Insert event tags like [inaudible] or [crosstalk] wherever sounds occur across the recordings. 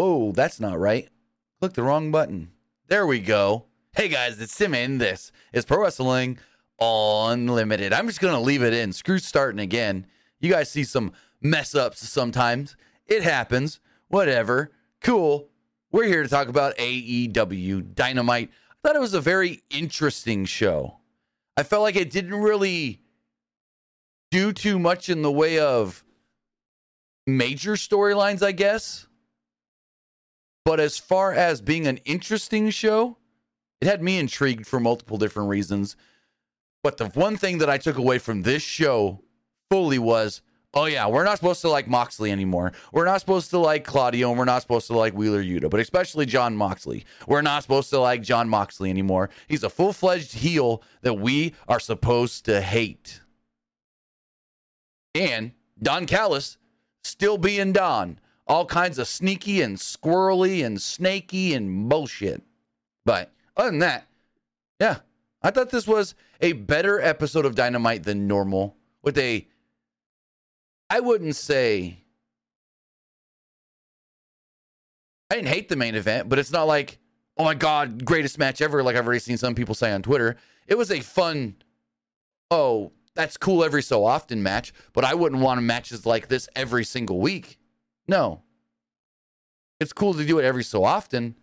Whoa, that's not right. Click the wrong button. There we go. Hey guys, it's Simon. this is Pro Wrestling Unlimited. I'm just going to leave it in. Screw starting again. You guys see some mess ups sometimes. It happens. Whatever. Cool. We're here to talk about AEW Dynamite. I thought it was a very interesting show. I felt like it didn't really do too much in the way of major storylines, I guess. But as far as being an interesting show, it had me intrigued for multiple different reasons. But the one thing that I took away from this show fully was oh, yeah, we're not supposed to like Moxley anymore. We're not supposed to like Claudio, and we're not supposed to like Wheeler Yuta, but especially Jon Moxley. We're not supposed to like Jon Moxley anymore. He's a full fledged heel that we are supposed to hate. And Don Callis still being Don. All kinds of sneaky and squirrely and snaky and bullshit. But other than that, yeah, I thought this was a better episode of Dynamite than normal with a, I wouldn't say, I didn't hate the main event, but it's not like, oh my God, greatest match ever, like I've already seen some people say on Twitter. It was a fun, oh, that's cool every so often match, but I wouldn't want matches like this every single week. No. It's cool to do it every so often,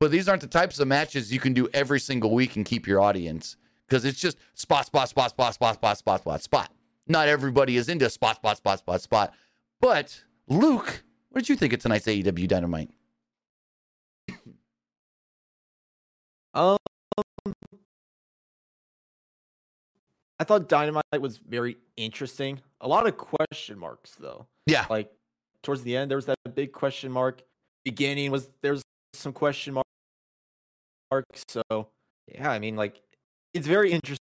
but these aren't the types of matches you can do every single week and keep your audience because it's just spot, spot, spot, spot, spot, spot, spot, spot, spot. Not everybody is into spot, spot, spot, spot, spot. But Luke, what did you think of tonight's AEW Dynamite? Um, I thought Dynamite was very interesting. A lot of question marks, though. Yeah. Like towards the end, there was that big question mark. Beginning was there's some question mark marks. So yeah, I mean, like it's very interesting.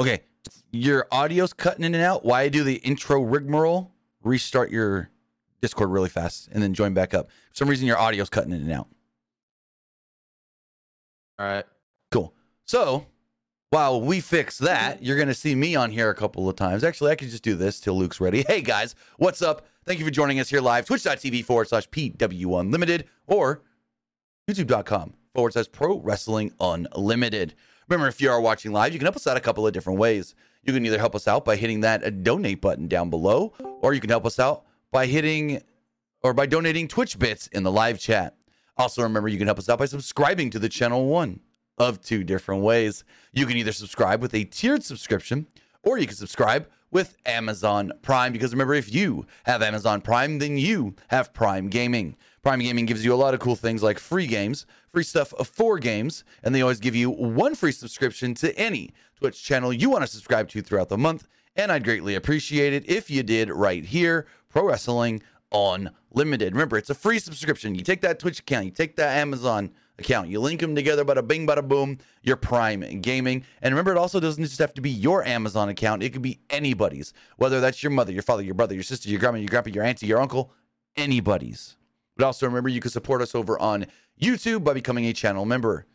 Okay, your audio's cutting in and out. Why do the intro rigmarole? Restart your Discord really fast and then join back up. For some reason, your audio's cutting in and out. All right. Cool. So while we fix that, you're going to see me on here a couple of times. Actually, I could just do this till Luke's ready. Hey guys, what's up? Thank you for joining us here live, twitch.tv forward slash PW Unlimited or youtube.com forward slash Pro Wrestling Unlimited. Remember, if you are watching live, you can help us out a couple of different ways. You can either help us out by hitting that uh, donate button down below, or you can help us out by hitting or by donating Twitch bits in the live chat. Also, remember, you can help us out by subscribing to the channel one of two different ways. You can either subscribe with a tiered subscription, or you can subscribe with Amazon Prime. Because remember, if you have Amazon Prime, then you have Prime Gaming. Prime Gaming gives you a lot of cool things like free games, free stuff for games, and they always give you one free subscription to any Twitch channel you want to subscribe to throughout the month. And I'd greatly appreciate it if you did right here, Pro Wrestling Unlimited. Remember, it's a free subscription. You take that Twitch account, you take that Amazon account. You link them together, bada bing, bada boom, your Prime Gaming. And remember, it also doesn't just have to be your Amazon account, it could be anybody's, whether that's your mother, your father, your brother, your sister, your grandma, your grandpa, your auntie, your uncle, anybody's. But also remember, you can support us over on YouTube by becoming a channel member.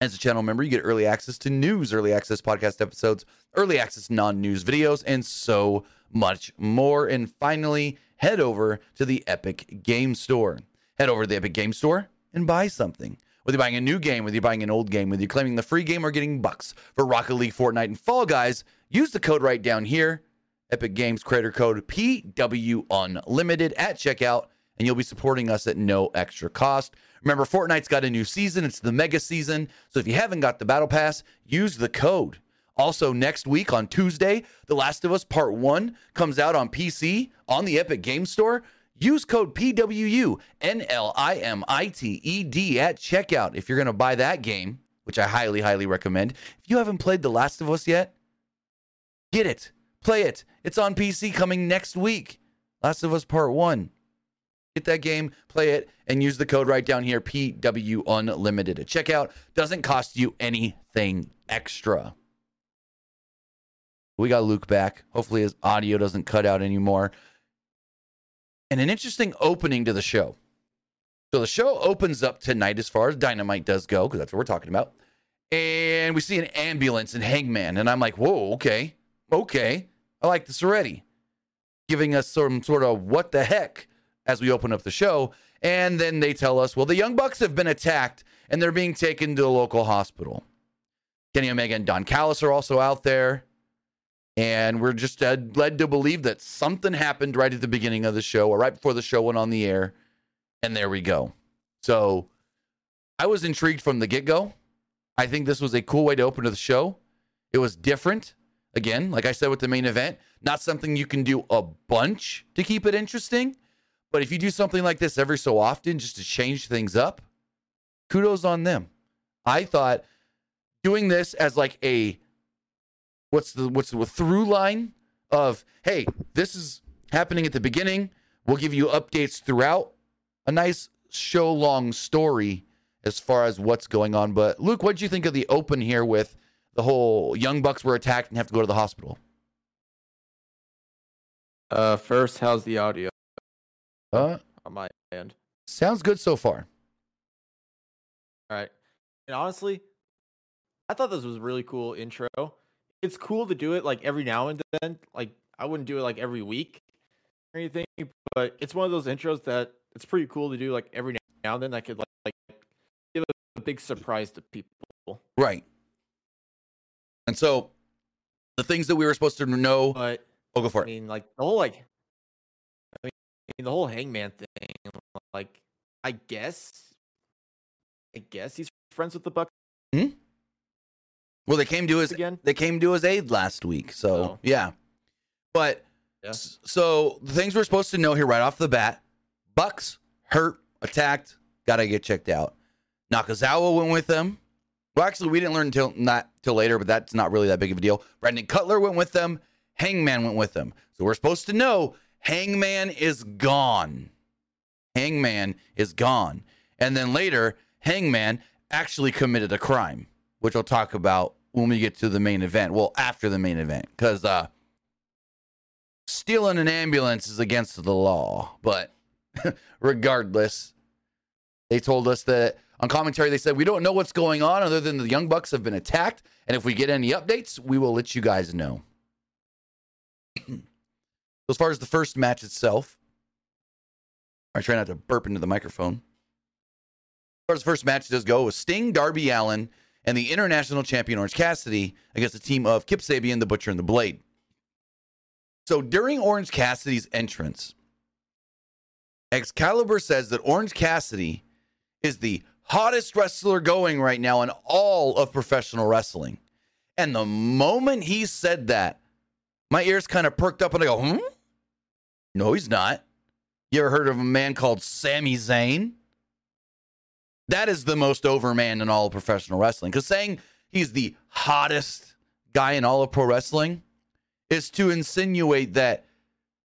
As a channel member, you get early access to news, early access podcast episodes, early access non news videos, and so much more. And finally, head over to the Epic Game Store. Head over to the Epic Game Store and buy something. Whether you're buying a new game, whether you're buying an old game, whether you're claiming the free game or getting bucks for Rocket League, Fortnite, and Fall Guys, use the code right down here, Epic Games creator code PW Unlimited at checkout, and you'll be supporting us at no extra cost. Remember, Fortnite's got a new season. It's the mega season. So if you haven't got the battle pass, use the code. Also, next week on Tuesday, The Last of Us Part 1 comes out on PC on the Epic Game Store. Use code PW Unlimited at checkout if you're going to buy that game, which I highly, highly recommend. If you haven't played The Last of Us yet, get it, play it. It's on PC coming next week. Last of Us Part 1. Get that game, play it, and use the code right down here PW Unlimited at checkout. Doesn't cost you anything extra. We got Luke back. Hopefully, his audio doesn't cut out anymore and an interesting opening to the show. So the show opens up tonight as far as Dynamite does go, because that's what we're talking about. And we see an ambulance and Hangman. And I'm like, whoa, okay. Okay. I like this already. giving us some sort of what the heck as we open up the show. And then they tell us, well, the Young Bucks have been attacked and they're being taken to a local hospital. Kenny Omega and Don Callis are also out there. And we're just uh, led to believe that something happened right at the beginning of the show or right before the show went on the air. And there we go. So I was intrigued from the get go. I think this was a cool way to open to the show. It was different. Again, like I said with the main event, not something you can do a bunch to keep it interesting. But if you do something like this every so often just to change things up, kudos on them. I thought doing this as like a what's the what's the through line of hey, this is happening at the beginning. We'll give you updates throughout. A nice show long story as far as what's going on. But Luke, what did you think of the open here with the whole Young Bucks were attacked and have to go to the hospital? Uh, first, how's the audio Uh, on my end? sounds good so far. All right. And honestly, I thought this was a really cool intro. It's cool to do it like every now and then. Like I wouldn't do it like every week or anything, but it's one of those intros that it's pretty cool to do like every now and then. I could like, like give a big surprise to people. Right. And so the things that we were supposed to know. But Oh, go for I it. mean, like the whole like, I mean, the whole Hangman thing. Like, I guess, I guess he's friends with the Bucks hmm? Well, they came to his again. they came to his aid last week. So Oh. yeah. But Yeah. so the things we're supposed to know here right off the bat: Bucks hurt, attacked, gotta get checked out. Nakazawa went with them. Well, actually, we didn't learn until not till later, but that's not really that big of a deal. Brandon Cutler went with them. Hangman went with them. So we're supposed to know Hangman is gone. Hangman is gone. And then later, Hangman actually committed a crime, which we'll talk about when we get to the main event. Well, after the main event, because uh, stealing an ambulance is against the law. But [laughs] regardless, they told us that on commentary, they said, We don't know what's going on other than the Young Bucks have been attacked. And if we get any updates, we will let you guys know. [clears throat] as far as the first match itself, I try not to burp into the microphone. As far as the first match does go, it was Sting, Darby Allin, and the international champion Orange Cassidy against the team of Kip Sabian, the Butcher, and the Blade. So during Orange Cassidy's entrance, Excalibur says that Orange Cassidy is the hottest wrestler going right now in all of professional wrestling. And the moment he said that, my ears kind of perked up and I go, hmm? No, he's not. You ever heard of a man called Sami Zayn? That is the most over man in all of professional wrestling. Because saying he's the hottest guy in all of pro wrestling is to insinuate that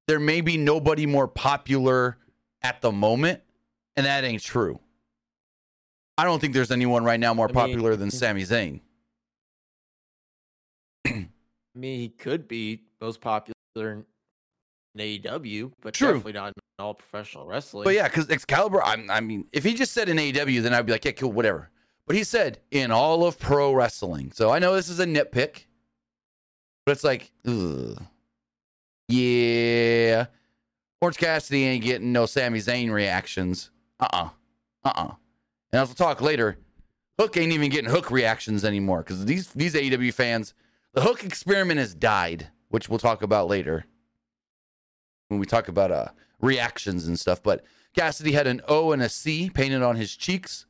there may be nobody more popular at the moment, and that ain't true. I don't think there's anyone right now more I mean- popular than Sami Zayn. I mean, he could be most popular in AEW, but True. definitely not in all professional wrestling. But yeah, because Excalibur, I'm, I mean, if he just said in AEW, then I'd be like, yeah, cool, whatever. But he said in all of pro wrestling. So I know this is a nitpick, but it's like, ugh. yeah. Orange Cassidy ain't getting no Sami Zayn reactions. Uh uh-uh. uh. Uh And as we'll talk later, Hook ain't even getting Hook reactions anymore because these, these AEW fans, the Hook experiment has died, which we'll talk about later when we talk about uh, reactions and stuff. But Cassidy had an O and a C painted on his cheeks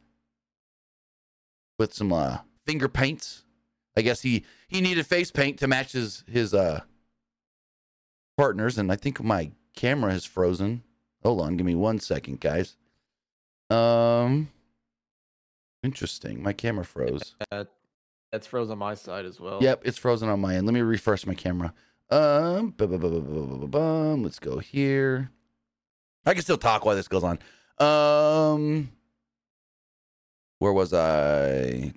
with some uh, finger paints. I guess he he needed face paint to match his his uh, partners, and I think my camera has frozen. Hold on, give me one second, guys. Um, interesting. My camera froze. That, that's frozen on my side as well. Yep, it's frozen on my end. Let me refresh my camera. Um, bu- bu- bu- let's go here. I can still talk while this goes on. Um, where was I?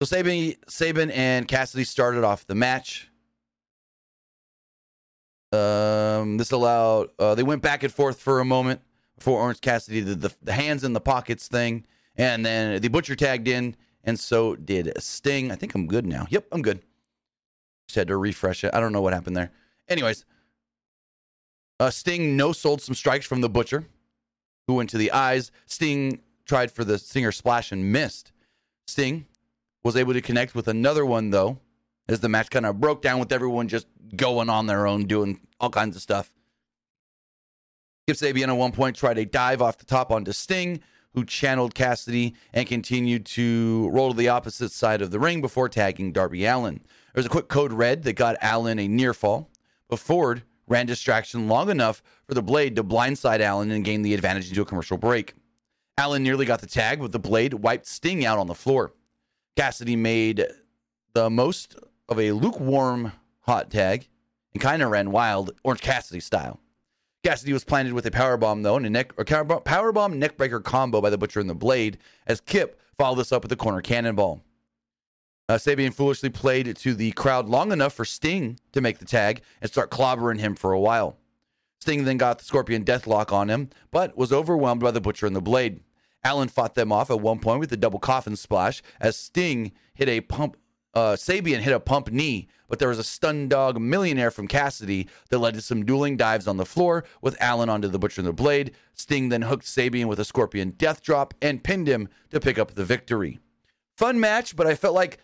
So Sabian, Sabian and Cassidy started off the match. Um, this allowed uh, they went back and forth for a moment before Orange Cassidy did the, the hands in the pockets thing, and then the Butcher tagged in, and so did Sting. I think I'm good now. Yep, I'm good. Just had to refresh it. I don't know what happened there. Anyways, uh, Sting no sold some strikes from the Butcher, who went to the eyes. Sting tried for the Stinger splash and missed. Sting was able to connect with another one, though, as the match kind of broke down with everyone just going on their own, doing all kinds of stuff. Kip Sabian at one point tried a dive off the top onto Sting, who channeled Cassidy and continued to roll to the opposite side of the ring before tagging Darby Allin. There was a quick code red that got Allin a near fall, but Ford ran distraction long enough for the blade to blindside Allin and gain the advantage into a commercial break. Allin nearly got the tag, but the blade wiped Sting out on the floor. Cassidy made the most of a lukewarm hot tag and kind of ran wild, Orange Cassidy style. Cassidy was planted with a powerbomb, though, and a neck powerbomb neckbreaker combo by the Butcher and the Blade, as Kip followed this up with a corner cannonball. Uh, Sabian foolishly played to the crowd long enough for Sting to make the tag and start clobbering him for a while. Sting then got the Scorpion Deathlock on him, but was overwhelmed by the Butcher and the Blade. Allin fought them off at one point with a double coffin splash as Sting hit a pump. Uh, Sabian hit a pump knee, but there was a stun dog millionaire from Cassidy that led to some dueling dives on the floor with Allin onto the Butcher and the Blade. Sting then hooked Sabian with a Scorpion Death Drop and pinned him to pick up the victory. Fun match, but I felt like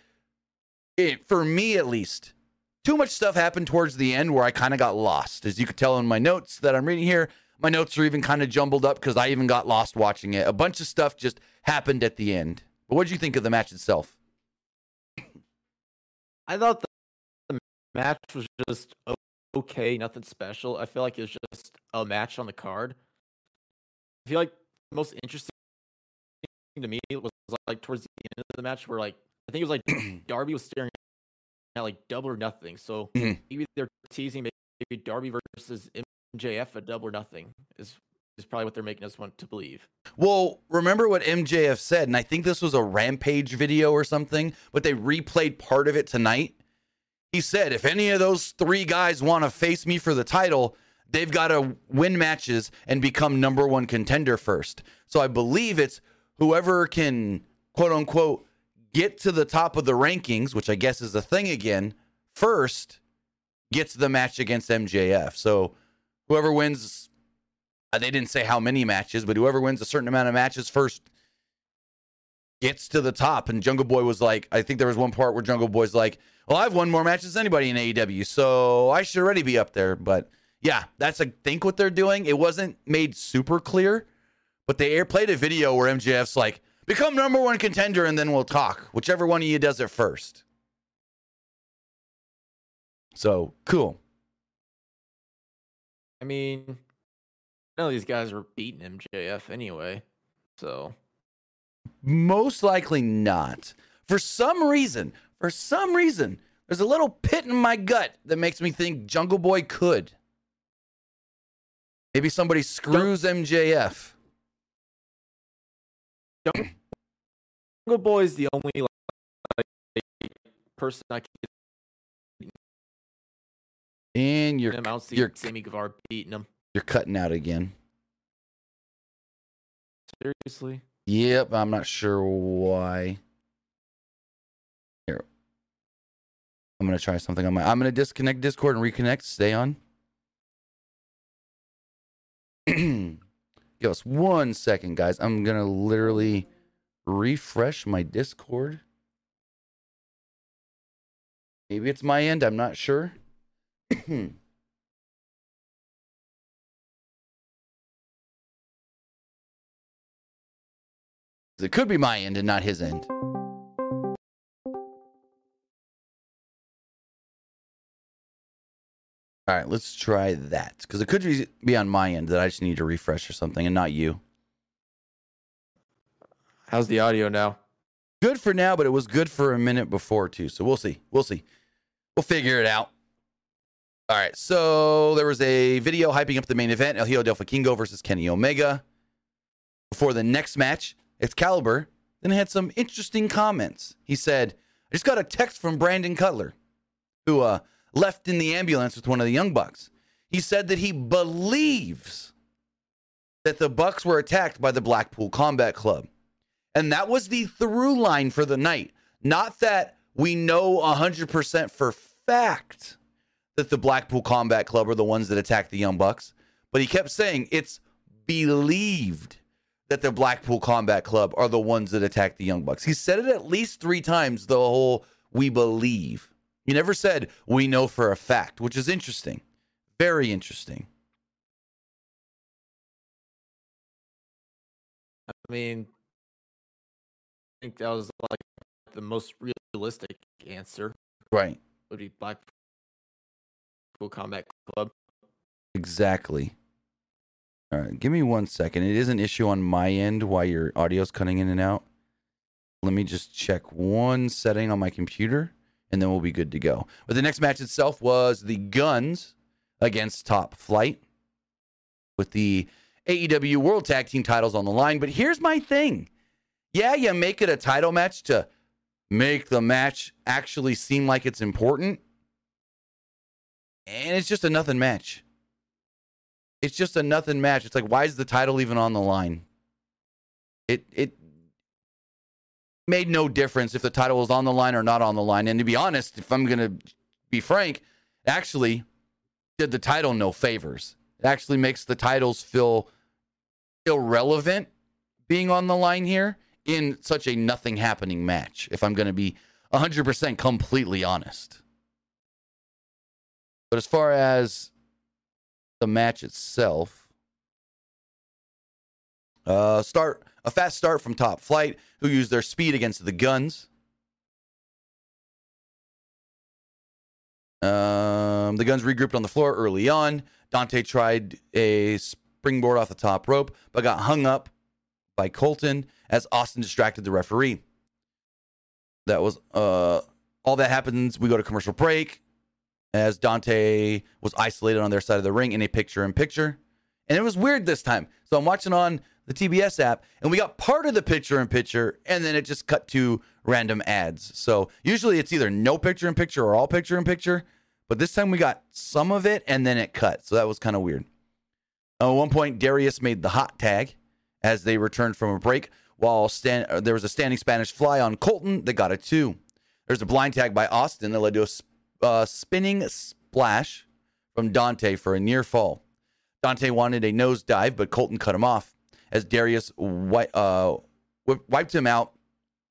it, for me at least, too much stuff happened towards the end where I kind of got lost. As you could tell in my notes that I'm reading here, my notes are even kind of jumbled up because I even got lost watching it. A bunch of stuff just happened at the end. But what did you think of the match itself? I thought the, the match was just okay, nothing special. I feel like it was just a match on the card. I feel like the most interesting thing to me was like towards the end of the match where like I think it was like [clears throat] Darby was staring at like double or nothing. So Mhm. maybe they're teasing maybe Darby versus MJF at double or nothing is is probably what they're making us want to believe. Well, remember what MJF said, and I think this was a Rampage video or something, but they replayed part of it tonight. He said, if any of those three guys want to face me for the title, they've got to win matches and become number one contender first. So I believe it's whoever can, quote unquote, get to the top of the rankings, which I guess is a thing again, first gets the match against MJF. So whoever wins, uh, they didn't say how many matches, but whoever wins a certain amount of matches first gets to the top. And Jungle Boy was like, I think there was one part where Jungle Boy's like, well, I've won more matches than anybody in AEW, so I should already be up there. But yeah, that's I think what they're doing. It wasn't made super clear, but they air played a video where MJF's like, become number one contender and then we'll talk. Whichever one of you does it first. So cool. I mean, none of these guys were beating MJF anyway. So Most likely not. For some reason, for some reason, there's a little pit in my gut that makes me think Jungle Boy could. Maybe somebody screws MJF. Jungle Boy is the only like, person I can And get you're him. I don't see you're Sammy Guevara beating him. You're cutting out again. Seriously. Yep, I'm not sure why. Here. I'm gonna try something on my I'm gonna disconnect Discord and reconnect. Stay on. [clears throat] Give us one second, guys. I'm gonna literally refresh my Discord. Maybe it's my end, I'm not sure. [clears throat] It could be my end and not his end. All right, let's try that because it could be- on my end that I just need to refresh or something and not you. How's the audio now? Good for now, but it was good for a minute before too. So we'll see. We'll see. We'll figure it out. All right. So there was a video hyping up the main event: El Hijo del Vikingo versus Kenny Omega. Before the next match, Excalibur then had some interesting comments. He said, "I just got a text from Brandon Cutler, who uh, left in the ambulance with one of the Young Bucks. He said that he believes that the Bucks were attacked by the Blackpool Combat Club." And that was the through line for the night. Not that we know 100% for fact that the Blackpool Combat Club are the ones that attacked the Young Bucks, but he kept saying it's believed that the Blackpool Combat Club are the ones that attacked the Young Bucks. He said it at least three times, the whole we believe. He never said we know for a fact, which is interesting. Very interesting. I mean, I think that was like the most realistic answer Right. would be Blackpool Combat Club. Exactly. All right, give me one second. It is an issue on my end why your audio's cutting in and out. Let me just check one setting on my computer and then we'll be good to go. But the next match itself was the Guns against Top Flight with the AEW World Tag Team titles on the line. But here's my thing. Yeah, you make it a title match to make the match actually seem like it's important. And it's just a nothing match. It's just a nothing match. It's like, why is the title even on the line? It it made no difference if the title was on the line or not on the line. And to be honest, if I'm gonna be frank, actually did the title no favors. It actually makes the titles feel irrelevant being on the line here in such a nothing happening match, if I'm gonna be 100% completely honest. But as far as the match itself, uh, start a fast start from Top Flight, who used their speed against the guns. Um, the guns regrouped on the floor early on. Dante tried a springboard off the top rope, but got hung up by Colten as Austin distracted the referee. That was uh, all that happens. We go to commercial break as Dante was isolated on their side of the ring in a picture in picture. And it was weird this time. So I'm watching on the TBS app and we got part of the picture in picture and then it just cut to random ads. So usually it's either no picture in picture or all picture in picture. But this time we got some of it and then it cut. So that was kind of weird. At one point, Darius made the hot tag as they returned from a break while stand, uh, there was a standing Spanish fly on Colten that got a two. There's a blind tag by Austin that led to a uh, spinning splash from Dante for a near fall. Dante wanted a nose dive, but Colten cut him off as Darius wi- uh, wiped him out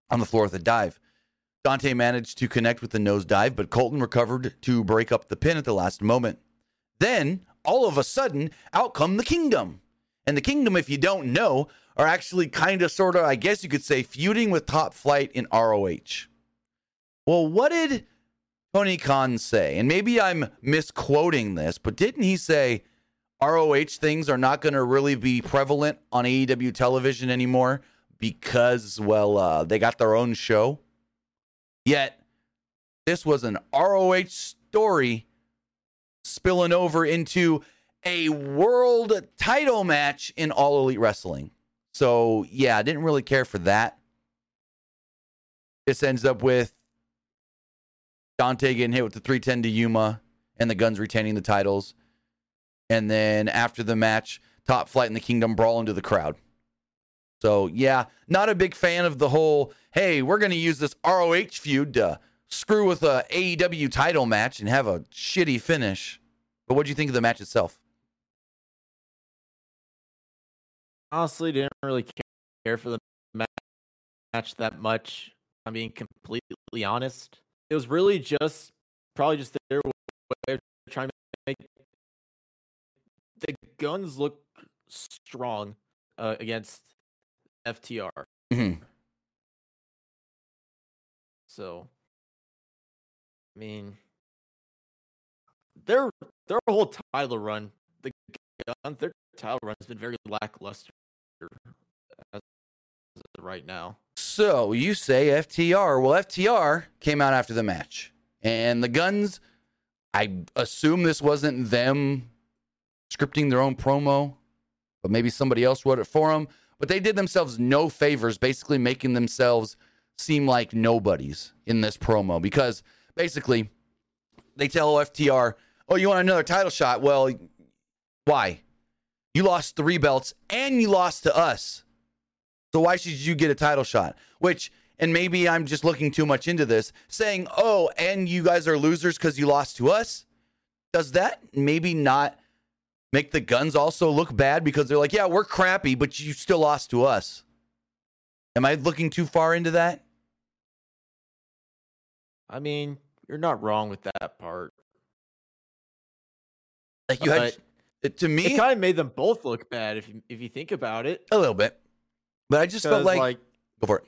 on the floor with a dive. Dante managed to connect with the nose dive, but Colten recovered to break up the pin at the last moment. Then, all of a sudden, out come the Kingdom. And the Kingdom, if you don't know, are actually kind of sort of, I guess you could say, feuding with Top Flight in ROH. Well, what did Tony Khan say? And maybe I'm misquoting this, but didn't he say ROH things are not going to really be prevalent on AEW television anymore because, well, uh, they got their own show? Yet, this was an ROH story spilling over into a world title match in All Elite Wrestling. So, yeah, I didn't really care for that. This ends up with Dante getting hit with the 310 to Yuma and the Guns retaining the titles. And then after the match, Top Flight and the Kingdom brawl into the crowd. So, yeah, not a big fan of the whole, hey, we're going to use this ROH feud to screw with a AEW title match and have a shitty finish. But what do you think of the match itself? Honestly, didn't really care for the match that much. I'm being completely honest. It was really just probably just their way of trying to make the guns look strong uh, against FTR. Mm-hmm. So, I mean, their their whole title run, the gun, their title run has been very lackluster right now. So you say FTR. Well, FTR came out after the match. And the Guns, I assume this wasn't them scripting their own promo, but maybe somebody else wrote it for them. But they did themselves no favors, basically making themselves seem like nobodies in this promo because basically they tell FTR, Oh, you want another title shot? Well, why? You lost three belts and you lost to us. So why should you get a title shot? Which and maybe I'm just looking too much into this, saying, oh, and you guys are losers because you lost to us, does that maybe not make the guns also look bad because they're like, yeah, we're crappy, but you still lost to us? Am I looking too far into that? I mean, you're not wrong with that part. Like you had to me it kind of made them both look bad if you, if you think about it. a little bit, but I just felt like, like go for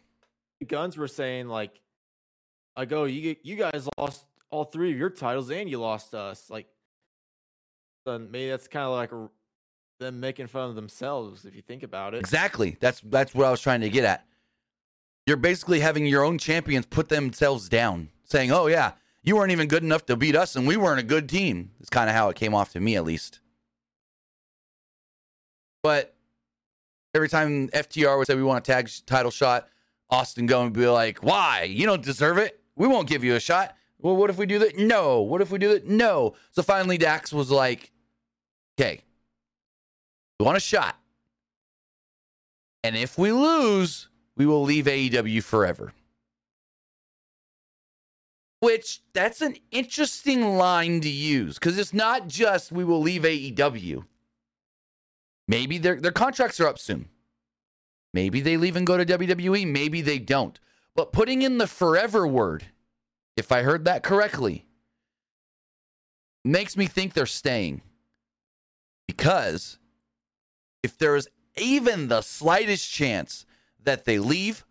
it. guns were saying like, I go, oh, you you guys lost all three of your titles and you lost us. Like, then maybe that's kind of like them making fun of themselves if you think about it. Exactly. That's that's what I was trying to get at. You're basically having your own champions put themselves down, saying, "Oh yeah, you weren't even good enough to beat us, and we weren't a good team." It's kind of how it came off to me, at least. But every time FTR would say we want a tag title shot, Austin go and be like, "Why? You don't deserve it. We won't give you a shot." Well, what if we do that? No. What if we do that? No. So finally, Dax was like, "Okay, we want a shot." And if we lose, we will leave AEW forever. Which that's an interesting line to use because it's not just we will leave AEW. Maybe their their contracts are up soon. Maybe they leave and go to WWE. Maybe they don't. But putting in the forever word, if I heard that correctly, makes me think they're staying. Because if there is even the slightest chance that they leave,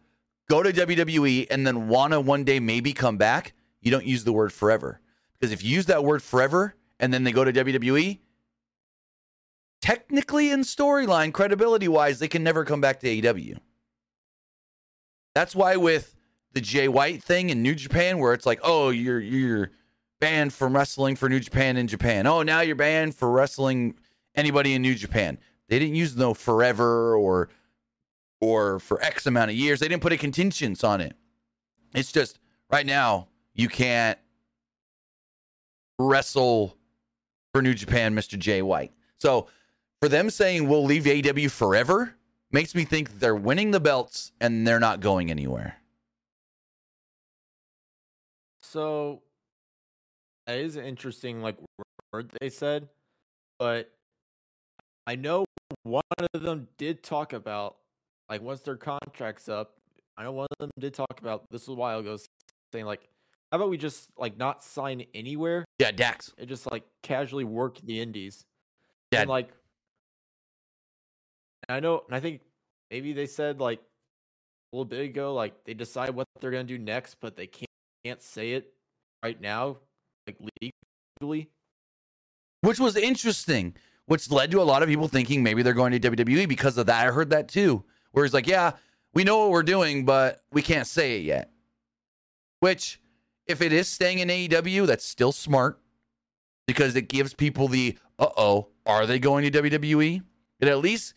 go to WWE, and then want to one day maybe come back, you don't use the word forever. Because if you use that word forever and then they go to WWE, technically in storyline, credibility wise, they can never come back to AEW. That's why with the Jay White thing in New Japan, where it's like, oh, you're you're banned from wrestling for New Japan in Japan. Oh, now you're banned for wrestling anybody in New Japan. They didn't use no forever or or for X amount of years. They didn't put a contingent on it. It's just right now you can't wrestle for New Japan, Mr. Jay White. So for them saying we'll leave AEW forever makes me think they're winning the belts and they're not going anywhere. So that is interesting like word they said, but I know one of them did talk about like once their contract's up. I know one of them did talk about this was a while ago, saying like, how about we just like not sign anywhere Yeah, Dax. and just like casually work the indies? Yeah. And like, I know, and I think maybe they said like a little bit ago, like they decide what they're gonna do next, but they can't can't say it right now, like legally. which was interesting, which led to a lot of people thinking maybe they're going to WWE because of that. I heard that too, where he's like, yeah, we know what we're doing, but we can't say it yet. Which, if it is staying in AEW, that's still smart because it gives people the, uh oh, are they going to WWE? It at least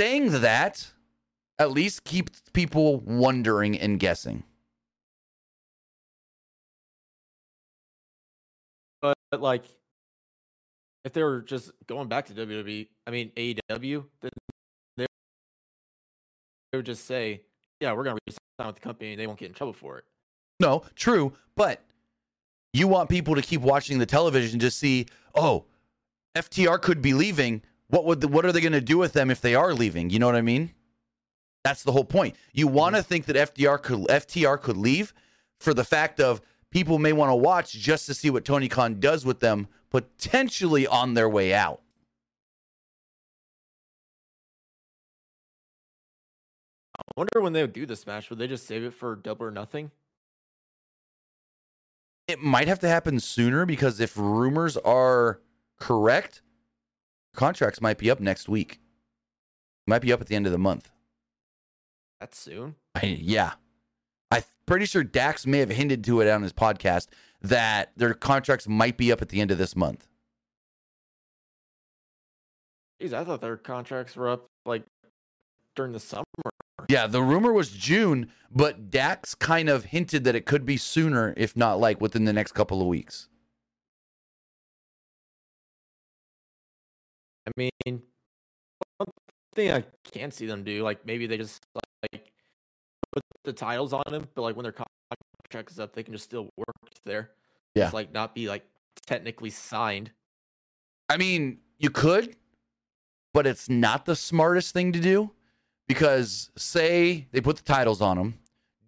saying that at least keeps people wondering and guessing. But, but like, if they were just going back to WWE, I mean AEW, then they they would just say, "Yeah, we're gonna resign with the company, and they won't get in trouble for it." No, true, but you want people to keep watching the television to see, oh, FTR could be leaving. What would the, what are they going to do with them if they are leaving? You know what I mean? That's the whole point. You mm-hmm. want to think that FDR could FTR could leave for the fact of people may want to watch just to see what Tony Khan does with them potentially on their way out. I wonder when they would do this match. Would they just save it for double or nothing? It might have to happen sooner because if rumors are correct, contracts might be up next week. Might be up at the end of the month. That soon? I, yeah. I'm pretty sure Dax may have hinted to it on his podcast that their contracts might be up at the end of this month. Jeez, I thought their contracts were up like during the summer. Yeah, the rumor was June, but Dax kind of hinted that it could be sooner, if not like within the next couple of weeks. I mean, one thing I can't see them do, like maybe they just like put the titles on him, but like when their contract is up, they can just still work there. Yeah. Just like not be like technically signed. I mean, you could, but it's not the smartest thing to do because say they put the titles on them,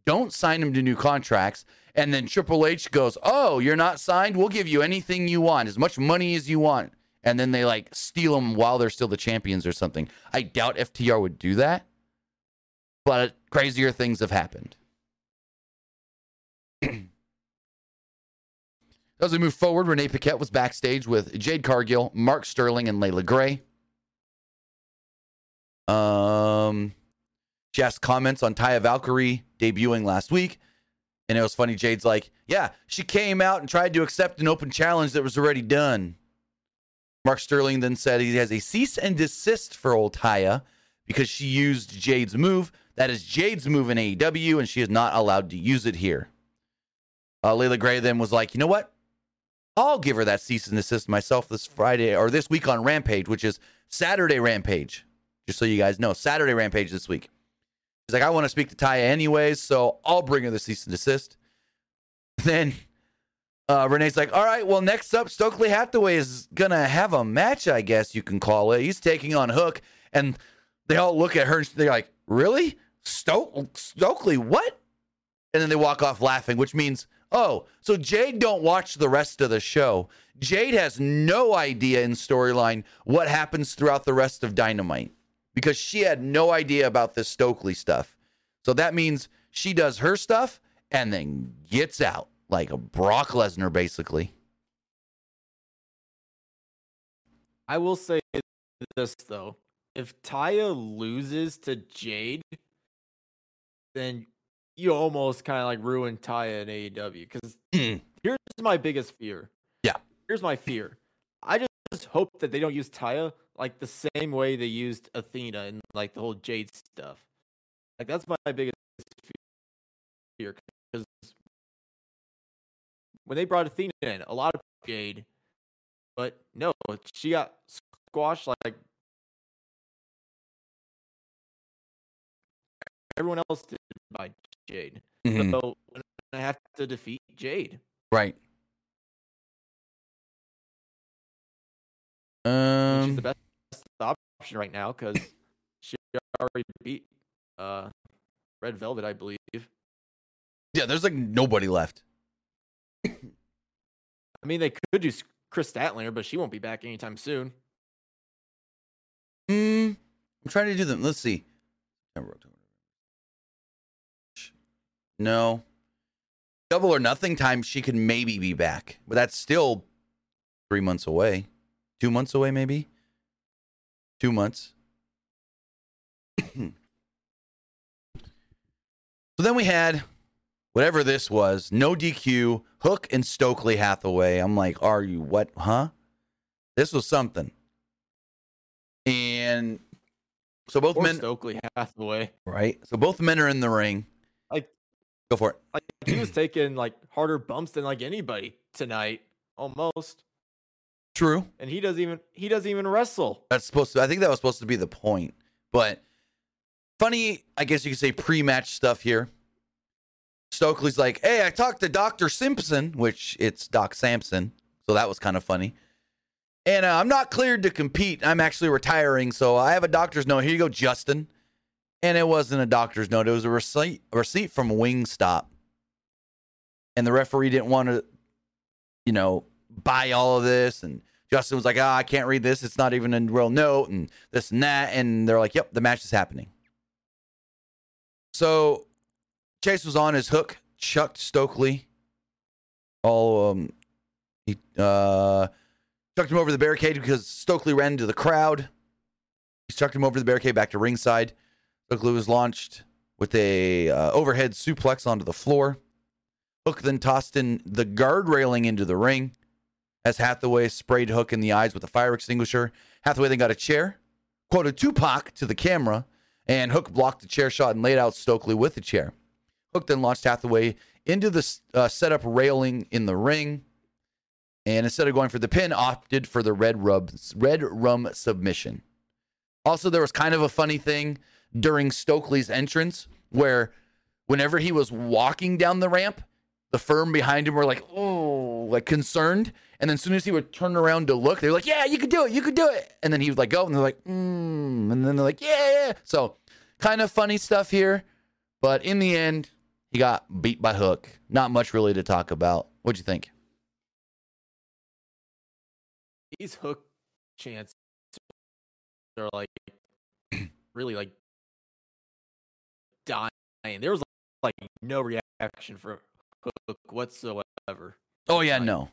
don't sign them to new contracts, and then Triple H goes, "Oh, you're not signed. We'll give you anything you want, as much money as you want." And then they like steal them while they're still the champions or something. I doubt FTR would do that, but crazier things have happened. [clears throat] As we move forward, Renee Paquette was backstage with Jade Cargill, Mark Sterling, and Leila Grey. Um, she asked comments on Taya Valkyrie debuting last week. And it was funny. Jade's like, yeah, she came out and tried to accept an open challenge that was already done. Mark Sterling then said he has a cease and desist for old Taya because she used Jade's move. That is Jade's move in AEW, and she is not allowed to use it here. Uh, Leila Grey then was like, you know what? I'll give her that cease and desist myself this Friday or this week on Rampage, which is Saturday Rampage. Just so you guys know, Saturday Rampage this week. He's like, I want to speak to Taya anyways, so I'll bring her the cease and desist. [laughs] Then uh, Renee's like, all right, well, next up, Stokely Hathaway is going to have a match, I guess you can call it. He's taking on Hook. And they all look at her and they're like, really? Sto- Stokely, what? And then they walk off laughing, which means, oh, so Jade don't watch the rest of the show. Jade has no idea in storyline what happens throughout the rest of Dynamite because she had no idea about this Stokely stuff. So that means she does her stuff and then gets out like a Brock Lesnar, basically. I will say this though. If Taya loses to Jade, then you almost kind of like ruin Taya in AEW. Because hmm. here's my biggest fear. Yeah. Here's my fear. I just hope that they don't use Taya like the same way they used Athena and like the whole Jade stuff. Like that's my biggest fear because when they brought Athena in, a lot of Jade, but no, she got squashed like everyone else did by Jade. Mhm. So I have to defeat Jade, Right. Mean, she's Um, the best option right now because she already beat uh, Red Velvet, I believe. yeah, there's like nobody left. I mean, they could s- Kris Statlander, but she won't be back anytime soon. Mm, I'm trying to do them. Let's see. No. Double or nothing time, she could maybe be back, but that's still three months away. Two months away, maybe. Two months. [clears throat] so then we had whatever this was no DQ, Hook and Stokely Hathaway. I'm like, are you what? Huh? This was something. And so both Or men, Stokely Hathaway. right? So both men are in the ring. Like- go for it. Like he was taking like harder bumps than like anybody tonight, almost. True. And he doesn't even he doesn't even wrestle. That's supposed to. I think that was supposed to be the point. But funny, I guess you could say pre-match stuff here. Stokely's like, "Hey, I talked to Doctor Simpson, which it's Doc Sampson, so that was kind of funny." And uh, I'm not cleared to compete. I'm actually retiring, so I have a doctor's note. Here you go, Justin. And it wasn't a doctor's note; it was a receipt, a receipt from Wingstop. And the referee didn't want to, you know, buy all of this. And Justin was like, "Ah, I can't read this. It's not even a real note, and this and that." And they're like, "Yep, the match is happening." So Chase was on his hook, chucked Stokely. All um, he uh, chucked him over the barricade because Stokely ran into the crowd. He chucked him over the barricade back to ringside. Stokely was launched with a uh, overhead suplex onto the floor. Hook then tossed in the guard railing into the ring as Hathaway sprayed Hook in the eyes with a fire extinguisher. Hathaway then got a chair, quoted Tupac to the camera, and Hook blocked the chair shot and laid out Stokely with the chair. Hook then launched Hathaway into the uh, setup railing in the ring, and instead of going for the pin, opted for the red rub red rum submission. Also, there was kind of a funny thing during Stokely's entrance where whenever he was walking down the ramp, the firm behind him were like, oh, like concerned. And then as soon as he would turn around to look, they were like, yeah, you could do it. You could do it. And then he would like go and they're like, mm. And then they're like, yeah, yeah. So kind of funny stuff here. But in the end, he got beat by Hook. Not much really to talk about. What'd you think? These Hook chants are like [clears throat] really like dying. There was like no reaction for Hook whatsoever. Oh yeah, Like- no.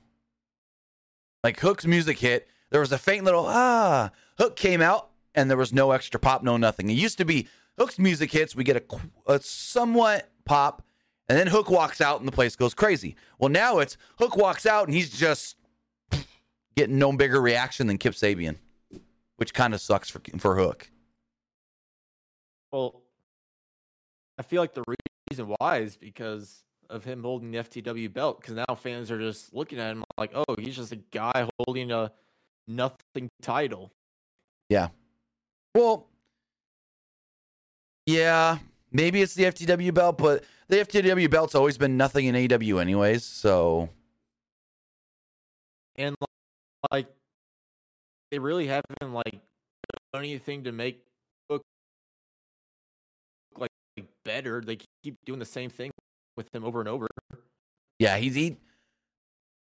Like Hook's music hit, there was a faint little ah. Hook came out, and there was no extra pop, no nothing. It used to be Hook's music hits, we get a, a somewhat pop, and then Hook walks out, and the place goes crazy. Well, now it's Hook walks out, and he's just getting no bigger reaction than Kip Sabian, which kind of sucks for for Hook. Well, I feel like the reason why is because of him holding the FTW belt. Because now fans are just looking at him like, oh, he's just a guy holding a nothing title. Yeah. Well, yeah, maybe it's the FTW belt, but the FTW belt's always been nothing in AEW anyways. So and like they really haven't like done anything to make look like better. They keep doing the same thing with him over and over. yeah, he's he.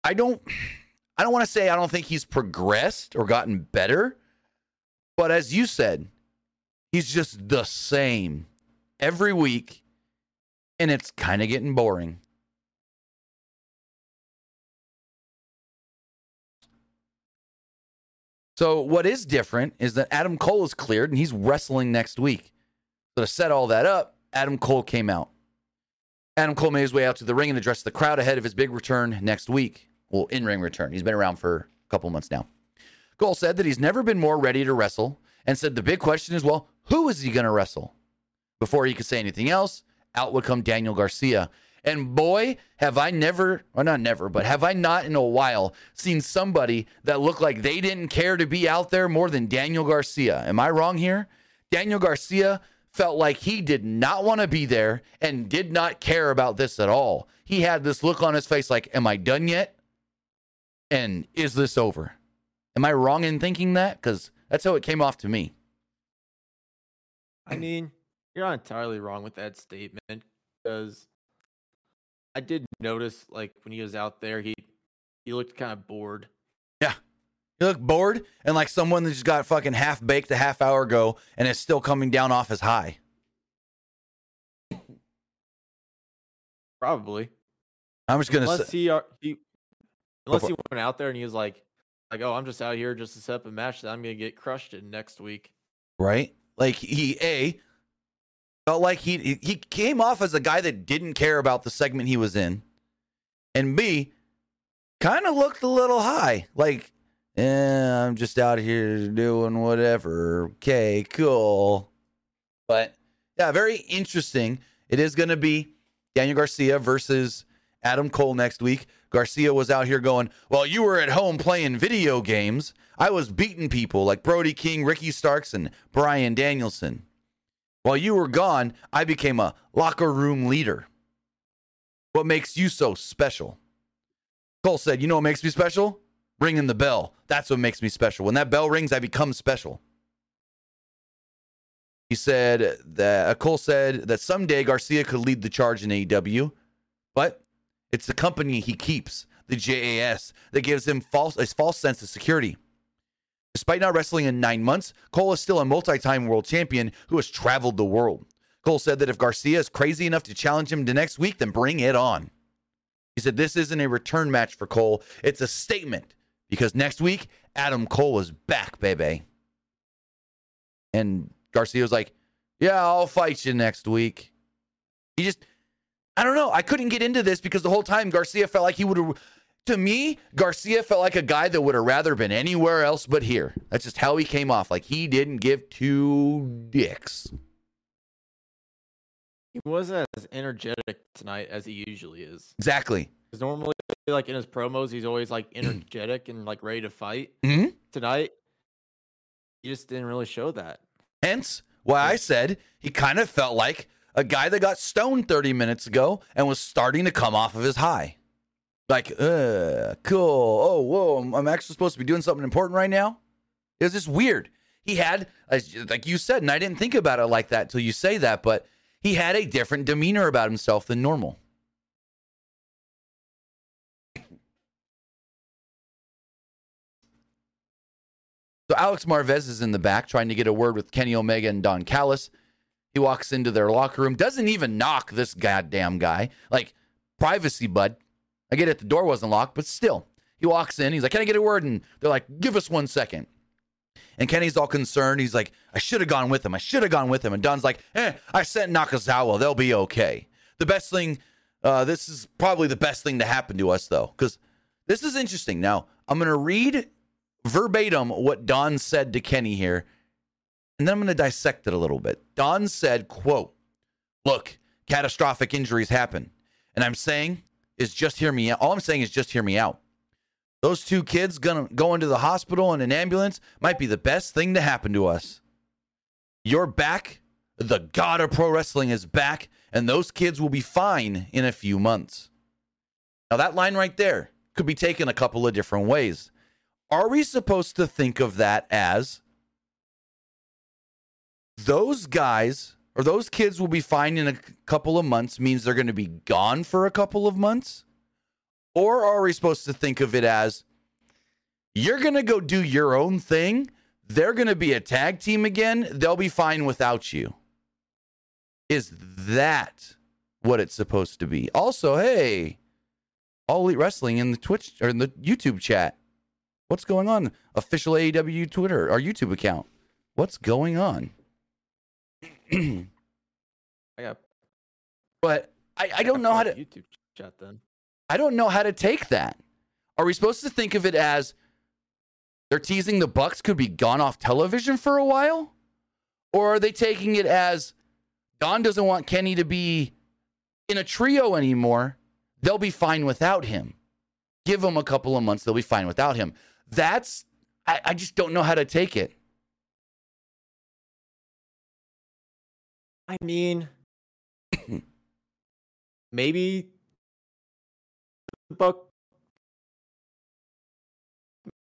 I don't. I don't want to say I don't think he's progressed or gotten better, but as you said, he's just the same every week, and it's kind of getting boring. So what is different is that Adam Cole is cleared and he's wrestling next week. So to set all that up, Adam Cole came out. Adam Cole made his way out to the ring and addressed the crowd ahead of his big return next week. Well, in ring return. He's been around for a couple months now. Cole said that he's never been more ready to wrestle and said the big question is, well, who is he going to wrestle? Before he could say anything else, out would come Daniel Garcia. And boy, have I never, or not never, but have I not in a while seen somebody that looked like they didn't care to be out there more than Daniel Garcia. Am I wrong here? Daniel Garcia felt like he did not want to be there and did not care about this at all. He had this look on his face like, Am I done yet? And is this over? Am I wrong in thinking that? Because that's how it came off to me. I mean, you're not entirely wrong with that statement because I did notice, like when he was out there, he he looked kind of bored. Yeah. He looked bored and like someone that just got fucking half baked a half hour ago and is still coming down off his high. Probably, I'm just gonna unless say, he, are- he unless he went out there and he was like, like, oh, I'm just out here just to set up a match that I'm gonna get crushed in next week. right? Like he a felt like he he- came off as a guy that didn't care about the segment he was in, and b kind of looked a little high, like. Yeah, I'm just out here doing whatever. Okay, cool. But yeah, very interesting. It is going to be Daniel Garcia versus Adam Cole next week. Garcia was out here going, Well, you were at home playing video games. I was beating people like Brody King, Ricky Starks, and Bryan Danielson. While you were gone, I became a locker room leader. What makes you so special? Cole said, You know what makes me special? Ringing the bell. That's what makes me special. When that bell rings, I become special. He said that uh, Cole said that someday Garcia could lead the charge in AEW, but it's the company he keeps, the JAS, that gives him false a false sense of security. Despite not wrestling in nine months, Cole is still a multi-time world champion who has traveled the world. Cole said that if Garcia is crazy enough to challenge him to next week, then bring it on. He said this isn't a return match for Cole; it's a statement because next week Adam Cole is back, baby. And Garcia was like, Yeah, I'll fight you next week. He just, I don't know. I couldn't get into this because the whole time Garcia felt like he would have, to me, Garcia felt like a guy that would have rather been anywhere else but here. That's just how he came off. Like he didn't give two dicks. He wasn't as energetic tonight as he usually is. Exactly. Because normally, like in his promos, he's always like [clears throat] energetic and like ready to fight. hmm Tonight, he just didn't really show that. Hence why I said he kind of felt like a guy that got stoned 30 minutes ago and was starting to come off of his high. Like, uh, cool. Oh, whoa, I'm, I'm actually supposed to be doing something important right now. It was just weird. He had, like you said, and I didn't think about it like that till you say that, but he had a different demeanor about himself than normal. So Alex Marvez is in the back trying to get a word with Kenny Omega and Don Callis. He walks into their locker room, doesn't even knock this goddamn guy. Like, privacy, bud. I get it, the door wasn't locked, but still. He walks in, he's like, Can I get a word? And they're like, Give us one second. And Kenny's all concerned. He's like, I should have gone with him. I should have gone with him. And Don's like, eh, I sent Nakazawa. They'll be okay. The best thing, uh, this is probably the best thing to happen to us, though, because this is interesting. Now, I'm going to read verbatim what Don said to Kenny here, and then I'm going to dissect it a little bit. Don said, quote, look, catastrophic injuries happen. And I'm saying is just hear me out. All I'm saying is just hear me out. Those two kids gonna go into the hospital in an ambulance might be the best thing to happen to us. You're back. The god of pro wrestling is back, and those kids will be fine in a few months. Now, that line right there could be taken a couple of different ways. Are we supposed to think of that as those guys or those kids will be fine in a couple of months means they're going to be gone for a couple of months? Or are we supposed to think of it as you're going to go do your own thing? They're going to be a tag team again. They'll be fine without you. Is that what it's supposed to be? Also, hey, All Elite Wrestling in the Twitch or in the YouTube chat. What's going on? Official AEW Twitter or YouTube account. What's going on? I got. But I, I don't know how to YouTube chat then. I don't know how to take that. Are we supposed to think of it as they're teasing the Bucks could be gone off television for a while? Or are they taking it as Don doesn't want Kenny to be in a trio anymore? They'll be fine without him. Give them a couple of months, they'll be fine without him. That's, I, I just don't know how to take it. I mean, [laughs] maybe the Buck.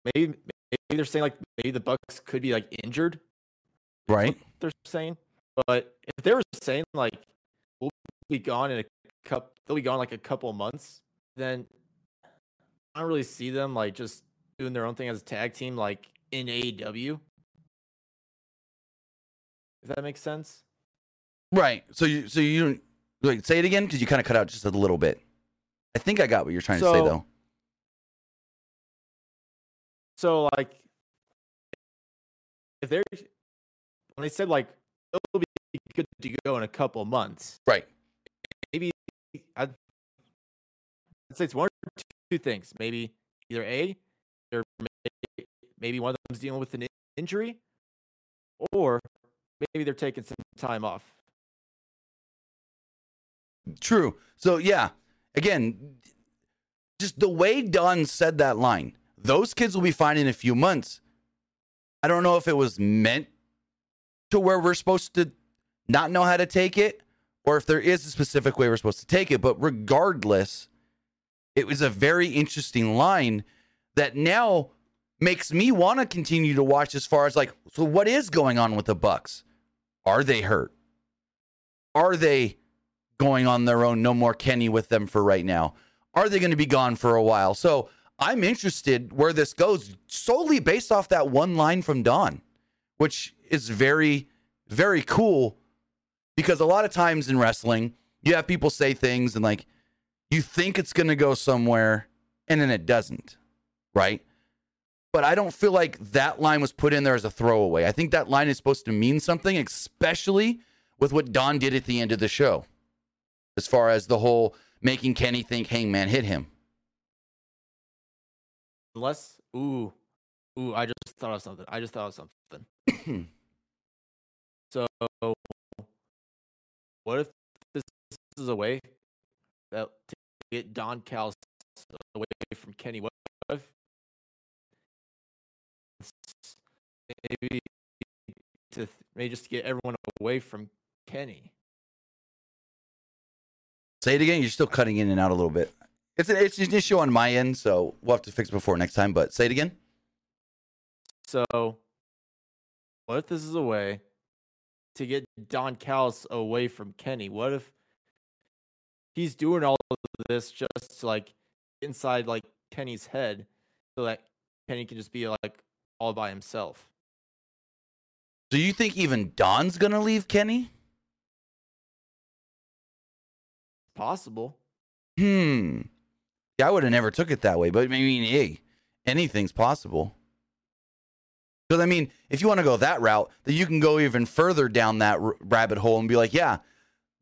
Maybe maybe they're saying like maybe the Bucks could be like injured. Right. They're saying, but if they were saying like we'll be gone in a cup, they'll be gone like a couple months, then I don't really see them like just doing their own thing as a tag team like in AEW. If that makes sense. Right. So you so you like say it again because you kind of cut out just a little bit. I think I got what you're trying to say though. So like, if they're when they said like it'll be good to go in a couple months, Right. maybe I'd, I'd say it's one or two things. Maybe either a, or maybe, maybe one of them's dealing with an injury, or maybe they're taking some time off. True. So yeah, again, just the way Don said that line, those kids will be fine in a few months. I don't know if it was meant to where we're supposed to not know how to take it, or if there is a specific way we're supposed to take it. But regardless, it was a very interesting line that now makes me want to continue to watch as far as like, so what is going on with the Bucks? Are they hurt? Are they going on their own. No more Kenny with them for right now. Are they going to be gone for a while? So I'm interested where this goes solely based off that one line from Don, which is very, very cool because a lot of times in wrestling, you have people say things and like you think it's going to go somewhere and then it doesn't, right? But I don't feel like that line was put in there as a throwaway. I think that line is supposed to mean something, especially with what Don did at the end of the show as far as the whole making Kenny think Hangman hit him. Unless, ooh, ooh, I just thought of something. I just thought of something. [clears throat] So, what if this is a way that to get Don Callis away from Kenny? What if maybe to maybe just to get everyone away from Kenny? Say it again. You're still cutting in and out a little bit. It's an, it's an issue on my end, so we'll have to fix it before next time. But say it again. So, what if this is a way to get Don Callis away from Kenny? What if he's doing all of this just to, like inside like Kenny's head so that Kenny can just be like all by himself? Do you think even Don's gonna leave Kenny? Possible. Hmm. Yeah, I would have never took it that way, but I mean, hey, anything's possible. Because I mean, if you want to go that route, then you can go even further down that r- rabbit hole and be like, yeah,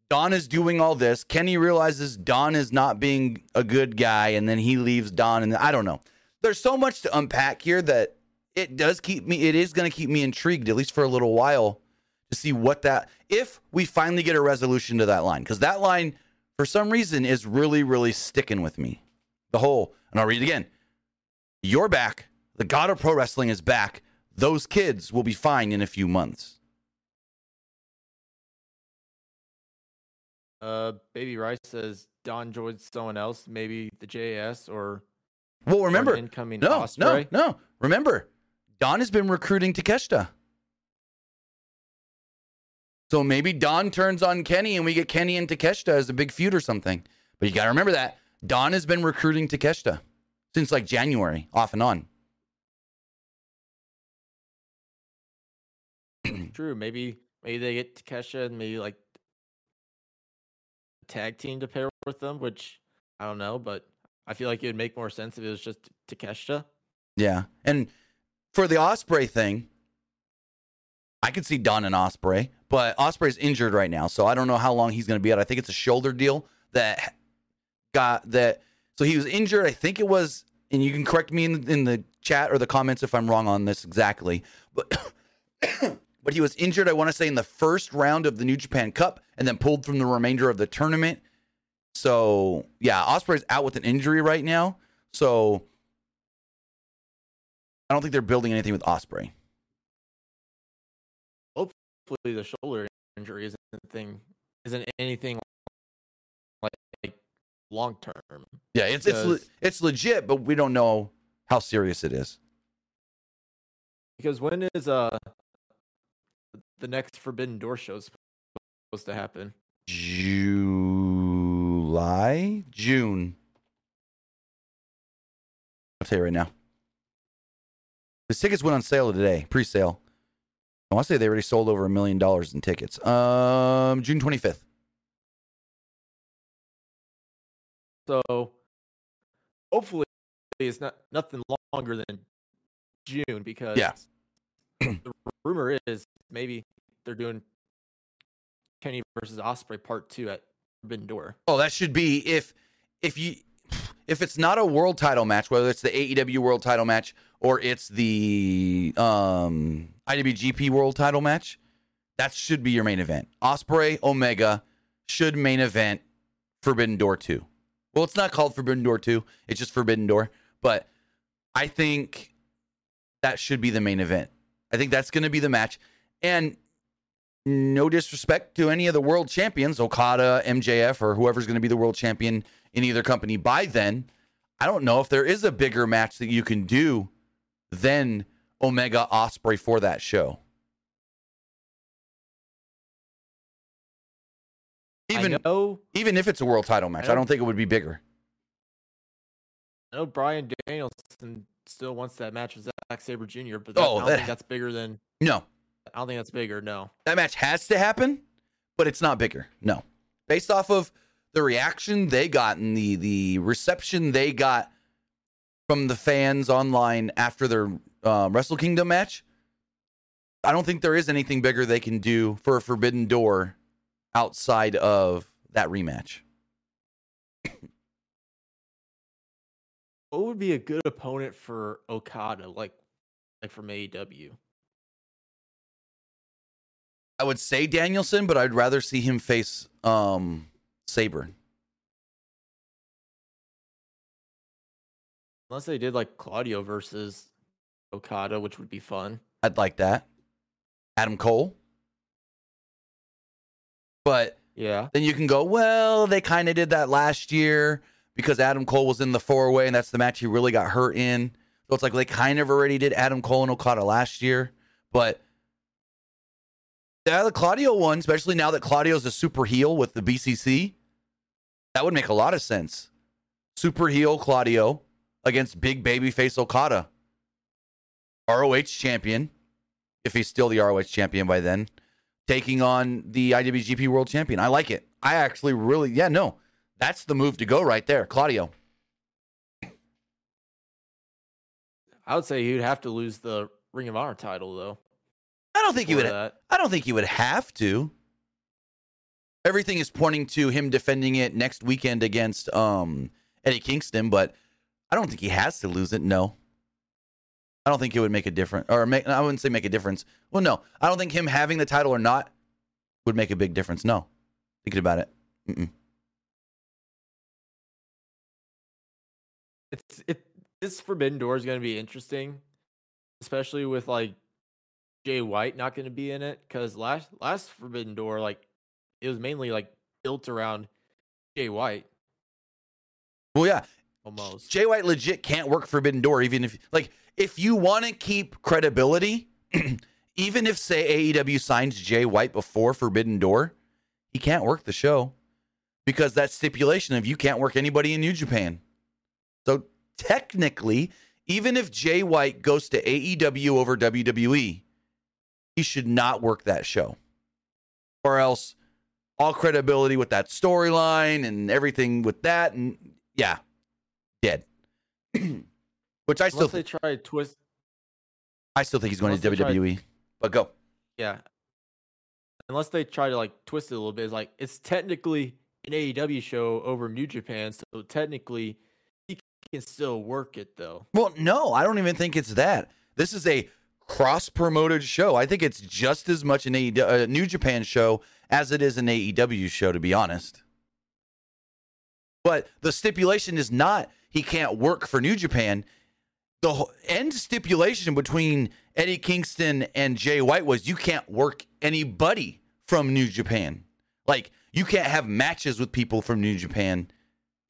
Don is doing all this. Kenny realizes Don is not being a good guy, and then he leaves Don, and I don't know. There's so much to unpack here that it does keep me. It is going to keep me intrigued, at least for a little while, to see what that. If we finally get a resolution to that line, because that line, for some reason, is really, really sticking with me. The whole, and I'll read it again. You're back. The God of Pro Wrestling is back. Those kids will be fine in a few months. Uh, Baby Rice says Don joined someone else, maybe the JS or Well, or an remember, incoming no, Osprey. no, no. Remember, Don has been recruiting Takeshita. So maybe Don turns on Kenny and we get Kenny and Takeshita as a big feud or something. But you got to remember that Don has been recruiting Takeshita since like January, off and on. [clears throat] True. Maybe maybe they get Takesha and maybe like a tag team to pair with them, which I don't know, but I feel like it would make more sense if it was just Takesha. Yeah. And for the Osprey thing, I could see Don and Osprey, but Osprey's injured right now, so I don't know how long he's going to be out. I think it's a shoulder deal that got that. So he was injured. I think it was, and you can correct me in, in the chat or the comments if I'm wrong on this exactly, but. [coughs] but he was injured, I want to say, in the first round of the New Japan Cup and then pulled from the remainder of the tournament. So, yeah, Osprey's out with an injury right now. So, I don't think they're building anything with Osprey. Hopefully the shoulder injury isn't thing isn't anything like, like long term. Yeah, it's it's le- it's legit, but we don't know how serious it is. Because when is uh the next Forbidden Door show supposed to happen? July, June. I'll tell you right now. The tickets went on sale today, pre-sale. I want to say they already sold over a million dollars in tickets. Um, June twenty fifth. So hopefully it's not nothing longer than June because Yeah. [clears throat] the rumor is maybe they're doing Kenny versus Osprey part two at Forbidden Door. Oh, that should be if if you if it's not a world title match, whether it's the AEW world title match or it's the um IWGP world title match, that should be your main event. Osprey Omega should main event Forbidden Door 2. Well, it's not called Forbidden Door 2, it's just Forbidden Door, but I think that should be the main event. I think that's going to be the match. And no disrespect to any of the world champions, Okada, MJF, or whoever's going to be the world champion in either company by then. I don't know if there is a bigger match that you can do than Omega Osprey for that show. Even even if it's a world title match, I I don't don't- think it would be bigger. I know Bryan Danielson still wants that match with Zack Sabre Jr., but that, Oh, I don't that- think that's bigger than. No, I don't think that's bigger. No. that match has to happen, but it's not bigger. No, based off of the reaction they got and the the reception they got from the fans online after their uh, Wrestle Kingdom match, I don't think there is anything bigger they can do for a Forbidden Door outside of that rematch. What would be a good opponent for Okada, like like from AEW? I would say Danielson, but I'd rather see him face um, Sabre. Unless they did like Claudio versus Okada, which would be fun. I'd like that. Adam Cole. But Yeah. then you can go, well, they kind of did that last year because Adam Cole was in the four way, and that's the match he really got hurt in. So it's like they kind of already did Adam Cole and Okada last year. But yeah, the Claudio one, especially now that Claudio's a super heel with the BCC, that would make a lot of sense. Super heel Claudio against big baby face Okada. ROH champion, if he's still the ROH champion by then, taking on the IWGP World Champion. I like it. I actually really, yeah, no, that's the move to go right there, Claudio. I would say he would have to lose the Ring of Honor title though. I don't think he would. that. I don't think he would have to. Everything is pointing to him defending it next weekend against um, Eddie Kingston, but I don't think he has to lose it. No, I don't think it would make a difference. Or make, I wouldn't say make a difference. Well, no, I don't think him having the title or not would make a big difference. No, thinking about it. Mm-mm. It's it this Forbidden Door is going to be interesting, especially with like Jay White not going to be in it because last last Forbidden Door like it was mainly like built around Jay White Well, yeah, almost. Jay White legit can't work Forbidden Door, even if like if you want to keep credibility, [clears throat] even if say AEW signs Jay White before Forbidden Door, he can't work the show because that stipulation of you can't work anybody in New Japan. So technically, even if Jay White goes to AEW over WWE, he should not work that show. Or else all credibility with that storyline and everything with that and yeah, dead. [clears throat] Which I still Unless they try to twist, I still think he's going to they try- WWE. But go. yeah. Unless they try to like twist it a little bit, it's like it's technically an AEW show over New Japan, so technically he can still work it though. Well, no, I don't even think it's that. This is a cross-promoted show. I think it's just as much an AEW, uh, New Japan show as it is an AEW show, to be honest. But the stipulation is not he can't work for New Japan. The end stipulation between Eddie Kingston and Jay White was you can't work anybody from New Japan. Like you can't have matches with people from New Japan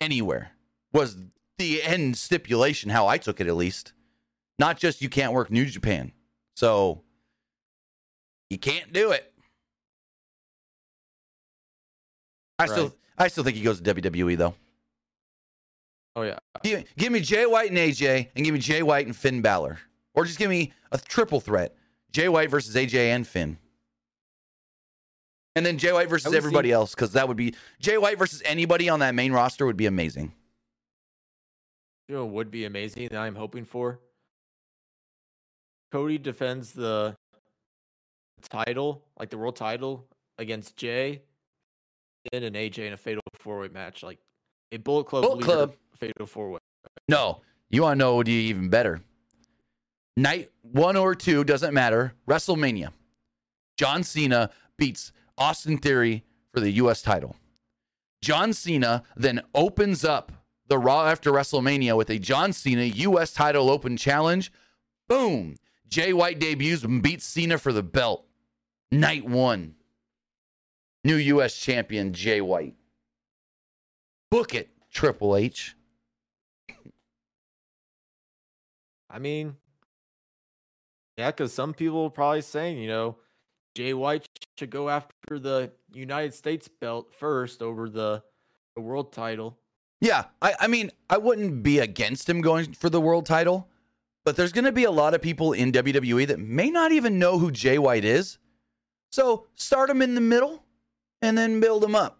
anywhere. Was the end stipulation how I took it at least. Not just you can't work New Japan. So you can't do it. I still I still think he goes to WWE though. Oh yeah, Give, give me Jay White and AJ, and give me Jay White and Finn Balor, or just give me a triple threat: Jay White versus AJ and Finn, and then Jay White versus everybody see- else, because that would be Jay White versus anybody on that main roster would be amazing. you know, would be amazing that I'm hoping for. Cody defends the title, like the world title, against Jay Finn an AJ in a fatal four way match, like a Bullet Club Bullet Club. fatal four way. No, you want to know what you even better? Night one or two doesn't matter. WrestleMania. John Cena beats Austin Theory for the U.S. title. John Cena then opens up the Raw after WrestleMania with a John Cena U.S. title open challenge. Boom. Jay White debuts and beats Cena for the belt. Night one. New U.S. champion Jay White. Book it, Triple H. I mean, yeah, because some people are probably saying, you know, Jay White should go after the United States belt first over the, the world title. Yeah, I, I mean, I wouldn't be against him going for the world title, but there's going to be a lot of people in WWE that may not even know who Jay White is. So start him in the middle and then build him up.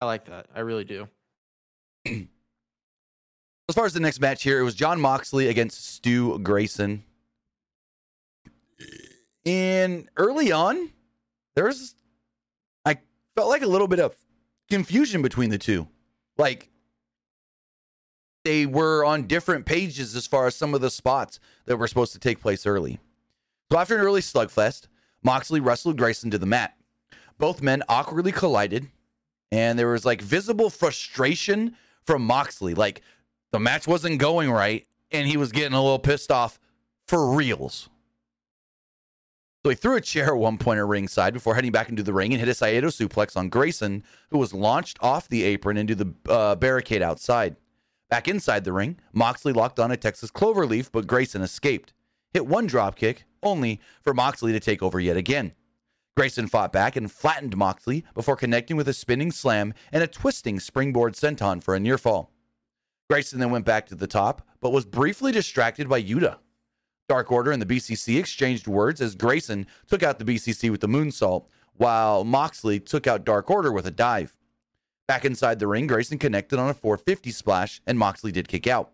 I like that. I really do. As far as the next match here, it was Jon Moxley against Stu Grayson. And early on, there was, I felt like a little bit of confusion between the two. Like, they were on different pages as far as some of the spots that were supposed to take place early. So after an early slugfest, Moxley wrestled Grayson to the mat. Both men awkwardly collided, and there was like visible frustration from Moxley. Like the match wasn't going right, and he was getting a little pissed off for reals. So he threw a chair at one point at ringside before heading back into the ring and hit a Saito suplex on Grayson, who was launched off the apron into the uh, barricade outside. Back inside the ring, Moxley locked on a Texas cloverleaf, but Grayson escaped. Hit one dropkick, only for Moxley to take over yet again. Grayson fought back and flattened Moxley before connecting with a spinning slam and a twisting springboard senton for a near fall. Grayson then went back to the top, but was briefly distracted by Yuta. Dark Order and the BCC exchanged words as Grayson took out the BCC with the moonsault, while Moxley took out Dark Order with a dive. Back inside the ring, Grayson connected on a 450 splash, and Moxley did kick out.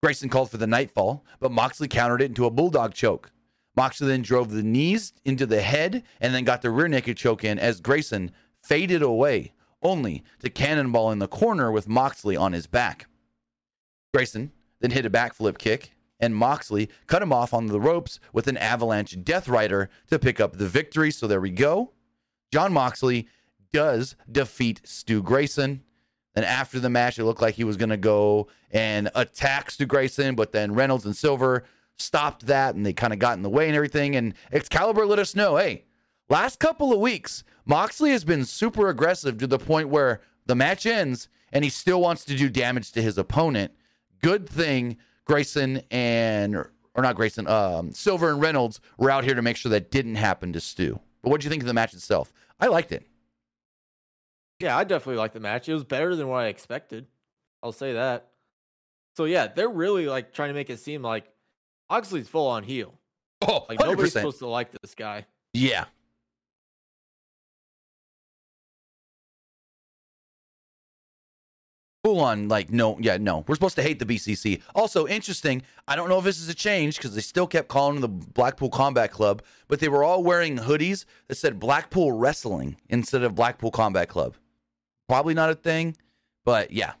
Grayson called for the nightfall, but Moxley countered it into a bulldog choke. Moxley then drove the knees into the head and then got the rear naked choke in as Grayson faded away, only to cannonball in the corner with Moxley on his back. Grayson then hit a backflip kick, and Moxley cut him off on the ropes with an avalanche death rider to pick up the victory. So there we go. Jon Moxley does defeat Stu Grayson. And after the match, it looked like he was going to go and attack Stu Grayson, but then Reynolds and Silver stopped that and they kind of got in the way and everything. And Excalibur let us know hey, last couple of weeks, Moxley has been super aggressive to the point where the match ends and he still wants to do damage to his opponent. Good thing Grayson and, or not Grayson, um, Silver and Reynolds were out here to make sure that didn't happen to Stu. But what do you think of the match itself? I liked it. Yeah, I definitely liked the match. It was better than what I expected. I'll say that. So yeah, they're really like trying to make it seem like Moxley's full on heel. Oh, Like nobody's supposed to like this guy. Yeah. Full on, like, no, yeah, no. We're supposed to hate the BCC. Also, interesting, I don't know if this is a change because they still kept calling the Blackpool Combat Club, but they were all wearing hoodies that said Blackpool Wrestling instead of Blackpool Combat Club. Probably not a thing, but yeah.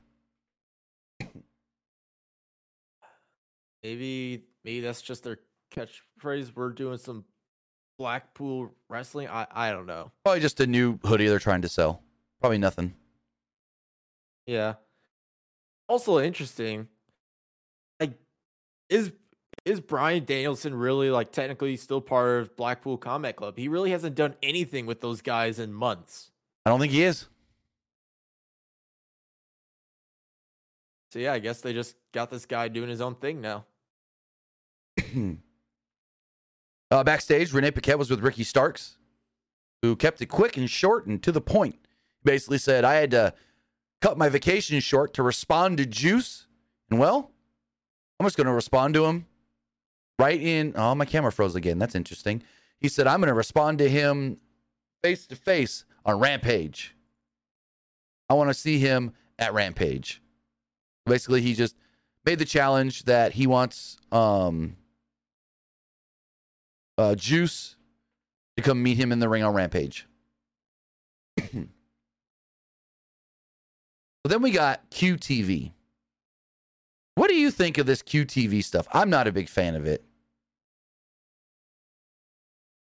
Maybe maybe that's just their catchphrase. We're doing some Blackpool wrestling. I I don't know. Probably just a new hoodie they're trying to sell. Probably nothing. Yeah. Also interesting. Like, is is Bryan Danielson really like technically still part of Blackpool Combat Club? He really hasn't done anything with those guys in months. I don't think he is. So yeah, I guess they just got this guy doing his own thing now. Uh, backstage, Renee Paquette was with Ricky Starks, who kept it quick and short and to the point. Basically said, I had to cut my vacation short to respond to Juice. And well, I'm just going to respond to him right in. Oh, my camera froze again. That's interesting. He said, I'm going to respond to him face to face on Rampage. I want to see him at Rampage. Basically, he just made the challenge that he wants um, uh, Juice to come meet him in the ring on Rampage. [clears throat] so then we got QTV. What do you think of this QTV stuff? I'm not a big fan of it.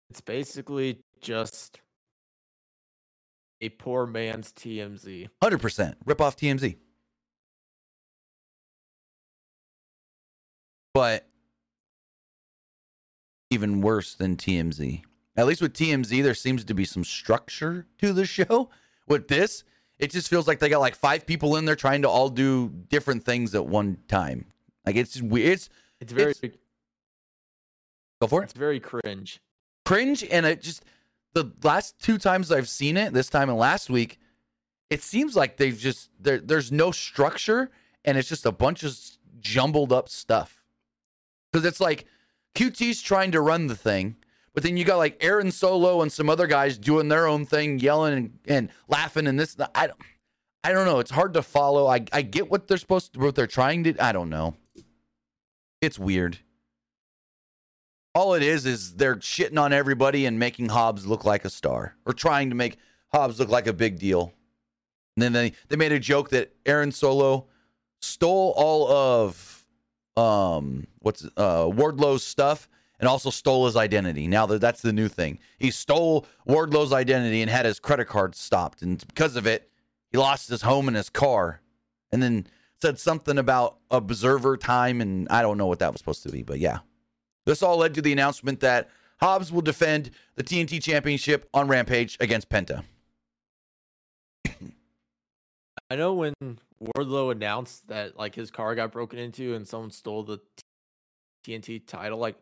It's basically just a poor man's TMZ. 100% rip off TMZ. But even worse than TMZ. At least with TMZ, there seems to be some structure to the show. With this, it just feels like they got like five people in there trying to all do different things at one time. Like it's weird. It's It's very It's- go for it. it's very cringe. Cringe, and it just the last two times I've seen it, this time and last week, it seems like they've just there. There's no structure, and it's just a bunch of jumbled up stuff. Because it's like QT's trying to run the thing, but then you got like Aaron Solo and some other guys doing their own thing, yelling and, and laughing, and this. I don't, I don't know. It's hard to follow. I I get what they're supposed to, what they're trying to. I don't know. It's weird. All it is is they're shitting on everybody and making Hobbs look like a star, or trying to make Hobbs look like a big deal. And then they they made a joke that Aaron Solo stole all of um what's uh Wardlow's stuff and also stole his identity. Now that that's the new thing. He stole Wardlow's identity and had his credit card stopped and because of it, he lost his home and his car. And then said something about observer time and I don't know what that was supposed to be, but yeah. This all led to the announcement that Hobbs will defend the TNT Championship on Rampage against Penta. I know when Wardlow announced that like his car got broken into and someone stole the TNT title, like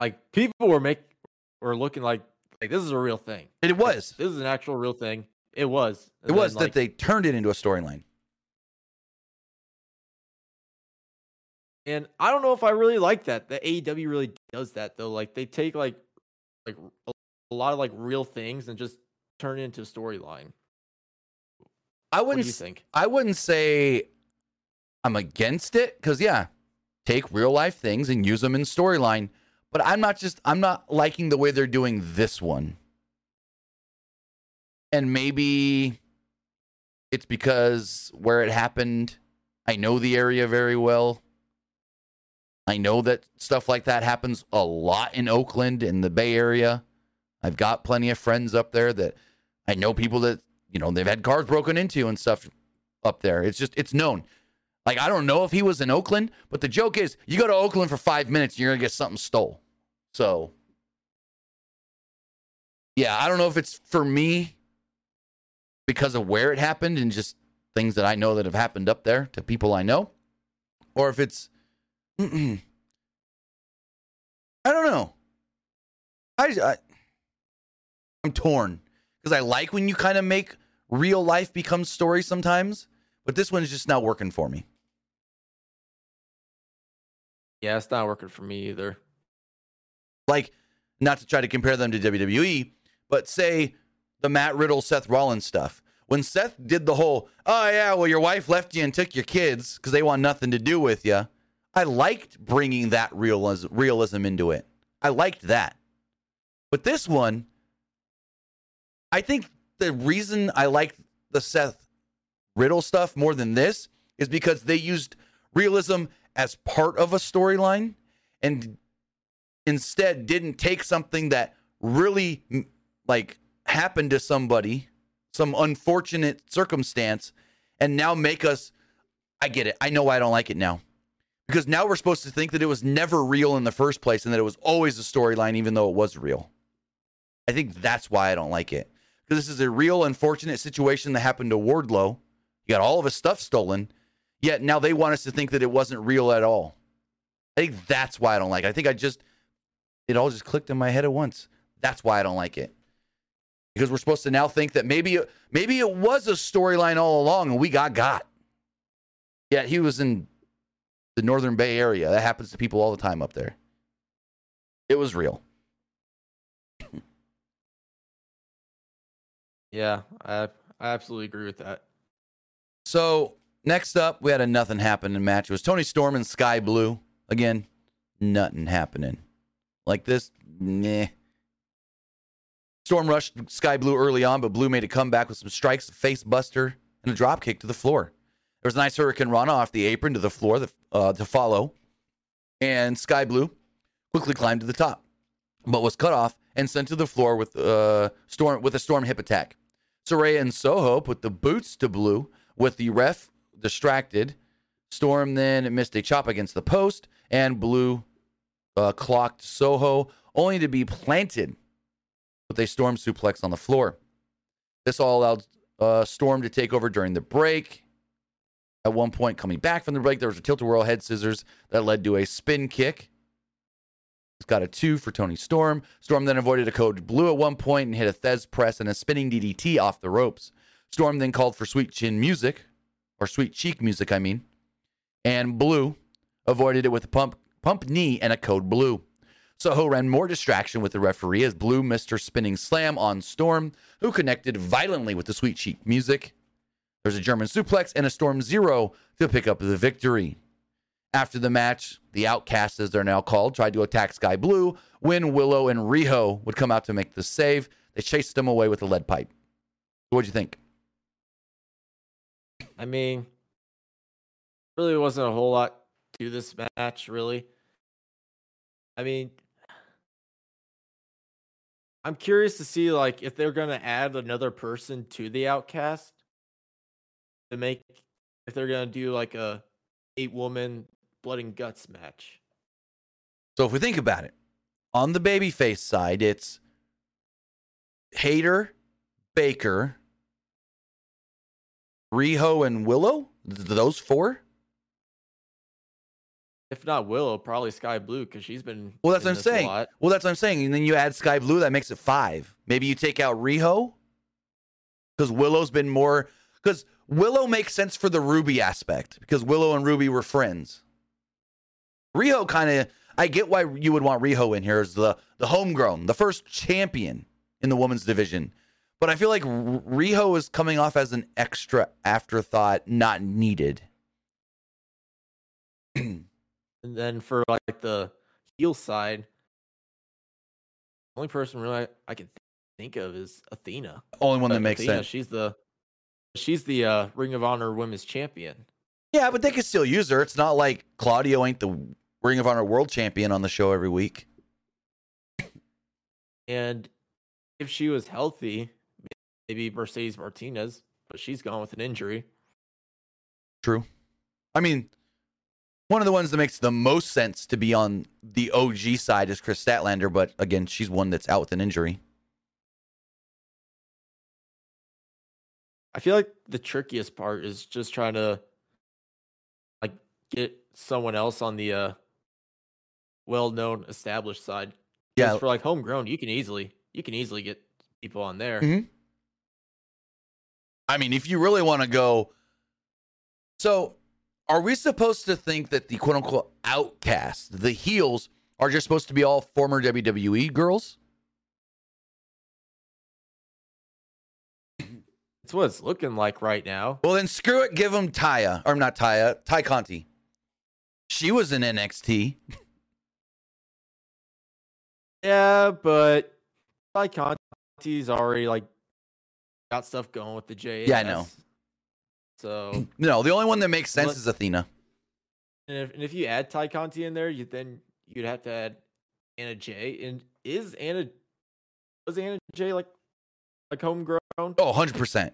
like people were make were looking like like this is a real thing. It was. This is an actual real thing. It was. And it was then, that like, they turned it into a storyline. And I don't know if I really like that. The AEW really does that though. Like they take like like a lot of like real things and just turn it into a storyline. I wouldn't think. I wouldn't say I'm against it because yeah, take real life things and use them in storyline. But I'm not just I'm not liking the way they're doing this one. And maybe it's because where it happened, I know the area very well. I know that stuff like that happens a lot in Oakland in the Bay Area. I've got plenty of friends up there that I know people that, you know, they've had cars broken into and stuff up there. It's just, it's known. Like, I don't know if he was in Oakland, but the joke is you go to Oakland for five minutes, you're going to get something stole. So, yeah, I don't know if it's for me because of where it happened and just things that I know that have happened up there to people I know, or if it's I don't know. I, I I'm torn because I like when you kind of make real life becomes story sometimes, but this one is just not working for me. Yeah, it's not working for me either. Like, not to try to compare them to WWE, but say the Matt Riddle, Seth Rollins stuff. When Seth did the whole, oh, yeah, well, your wife left you and took your kids because they want nothing to do with you. I liked bringing that realism, realism into it. I liked that. But this one, I think the reason I like the Seth Riddle stuff more than this is because they used realism as part of a storyline and instead didn't take something that really like happened to somebody, some unfortunate circumstance, and now make us I get it. I know why I don't like it now because now we're supposed to think that it was never real in the first place and that it was always a storyline, even though it was real. I think that's why I don't like it. Because this is a real unfortunate situation that happened to Wardlow. He got all of his stuff stolen, yet now they want us to think that it wasn't real at all. I think that's why I don't like it. I think I just, it all just clicked in my head at once. That's why I don't like it. Because we're supposed to now think that maybe maybe it was a storyline all along and we got got. Yet he was in the Northern Bay Area. That happens to people all the time up there. It was real. Yeah, I I absolutely agree with that. So next up, we had a nothing happening match. It was Toni Storm and Skye Blue. Again, nothing happening. Like this. Storm rushed Skye Blue early on, but Blue made a comeback with some strikes, a face buster, and a drop kick to the floor. There was a nice hurricanrana off the apron to the floor uh, to follow, and Skye Blue quickly climbed to the top, but was cut off and sent to the floor with uh, storm with a storm hip attack. Saraya and Soho put the boots to Blue with the ref distracted. Storm then missed a chop against the post, and Blue uh, clocked Soho, only to be planted with a storm suplex on the floor. This all allowed uh, Storm to take over during the break. At one point, coming back from the break, there was a tilt-a-whirl head scissors that led to a spin kick. He's got a two for Toni Storm. Storm then avoided a code blue at one point and hit a Thesz press and a spinning DDT off the ropes. Storm then called for sweet chin music, or sweet cheek music, I mean. And Blue avoided it with a pump, pump knee and a code blue. Soho ran more distraction with the referee as Blue missed her spinning slam on Storm, who connected violently with the sweet cheek music. There's a German suplex and a Storm Zero to pick up the victory. After the match, the Outcasts, as they're now called, tried to attack Skye Blue when Willow and Riho would come out to make the save. They chased them away with a lead pipe. What'd you think? I mean, really wasn't a whole lot to this match, really. I mean, I'm curious to see like if they're gonna add another person to the Outcast to make if they're gonna do like a eight woman blood and guts match. So if we think about it, on the babyface side, it's Hayter, Baker, Riho, and Willow. Th- Those four. If not Willow, probably Skye Blue because she's been. Well, that's what I'm saying. lot. Well, that's what I'm saying. And then you add Skye Blue, that makes it five. Maybe you take out Riho because Willow's been more. Because Willow makes sense for the Ruby aspect because Willow and Ruby were friends. Riho kind of. I get why you would want Riho in here as the the homegrown, the first champion in the women's division. But I feel like Riho is coming off as an extra afterthought, not needed. And then for like the heel side, the only person really I, I can think of is Athena. Only one that Uh, makes Athena, sense. She's the she's the uh, Ring of Honor Women's Champion. Yeah, but they could still use her. It's not like Claudio ain't the Ring of Honor World Champion on the show every week. And if she was healthy, maybe Mercedes Martinez, but she's gone with an injury. True. I mean, one of the ones that makes the most sense to be on the OG side is Kris Statlander, but again, she's one that's out with an injury. I feel like the trickiest part is just trying to like get someone else on the uh well-known established side. Yeah. for like homegrown, you can easily you can easily get people on there. Mhm. I mean, if you really want to go. So, are we supposed to think that the quote unquote outcasts, the heels, are just supposed to be all former WWE girls? It's what it's looking like right now. Well, then screw it. Give them Taya, or not Taya, Tay Conti. She was in NXT. [laughs] Yeah, but Tay Conti's already like got stuff going with the J. Yeah, I know. So [laughs] No, the only one that makes sense is Athena. and if, and if you add Tay Conti in there, you then you'd have to add Anna Jay. And is Anna was Anna Jay like like homegrown? Oh, 100%.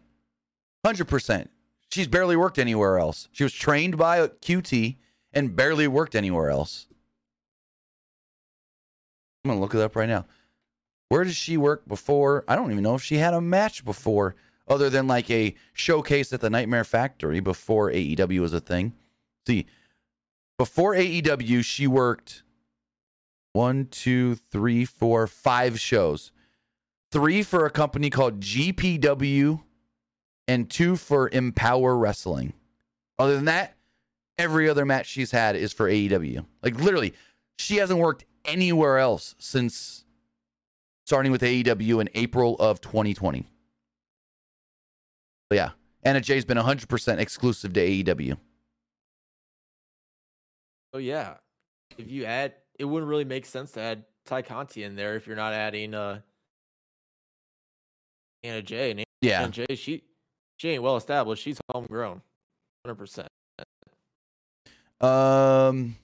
100%. She's barely worked anywhere else. She was trained by QT and barely worked anywhere else. I'm to look it up right now. Where did she work before? I don't even know if she had a match before, other than like a showcase at the Nightmare Factory before AEW was a thing. See, before AEW, she worked one, two, three, four, five shows. Three for a company called GPW and two for Empower Wrestling. Other than that, every other match she's had is for AEW. Like literally, she hasn't worked anywhere else since starting with AEW in April of 2020. But yeah, Anna Jay's been 100% exclusive to AEW. Oh yeah. If you add, it wouldn't really make sense to add Tay Conti in there if you're not adding uh Anna Jay. And Yeah. Anna Jay. She she ain't well established. She's homegrown, hundred percent. Um,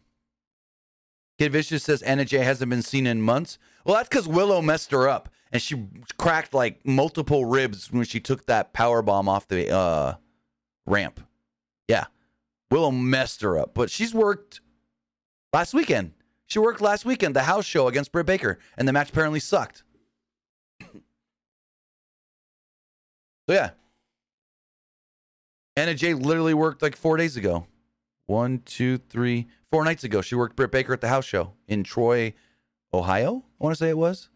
Kid Vicious says Anna hasn't been seen in months. Well, that's because Willow messed her up, and she cracked like multiple ribs when she took that power bomb off the uh ramp. Yeah, Willow messed her up, but she's worked last weekend. She worked last weekend the house show against Britt Baker, and the match apparently sucked. so yeah, Anna Jay literally worked like four days ago. One, two, three, four nights ago. She worked Britt Baker at the house show in Troy, Ohio. I want to say it was.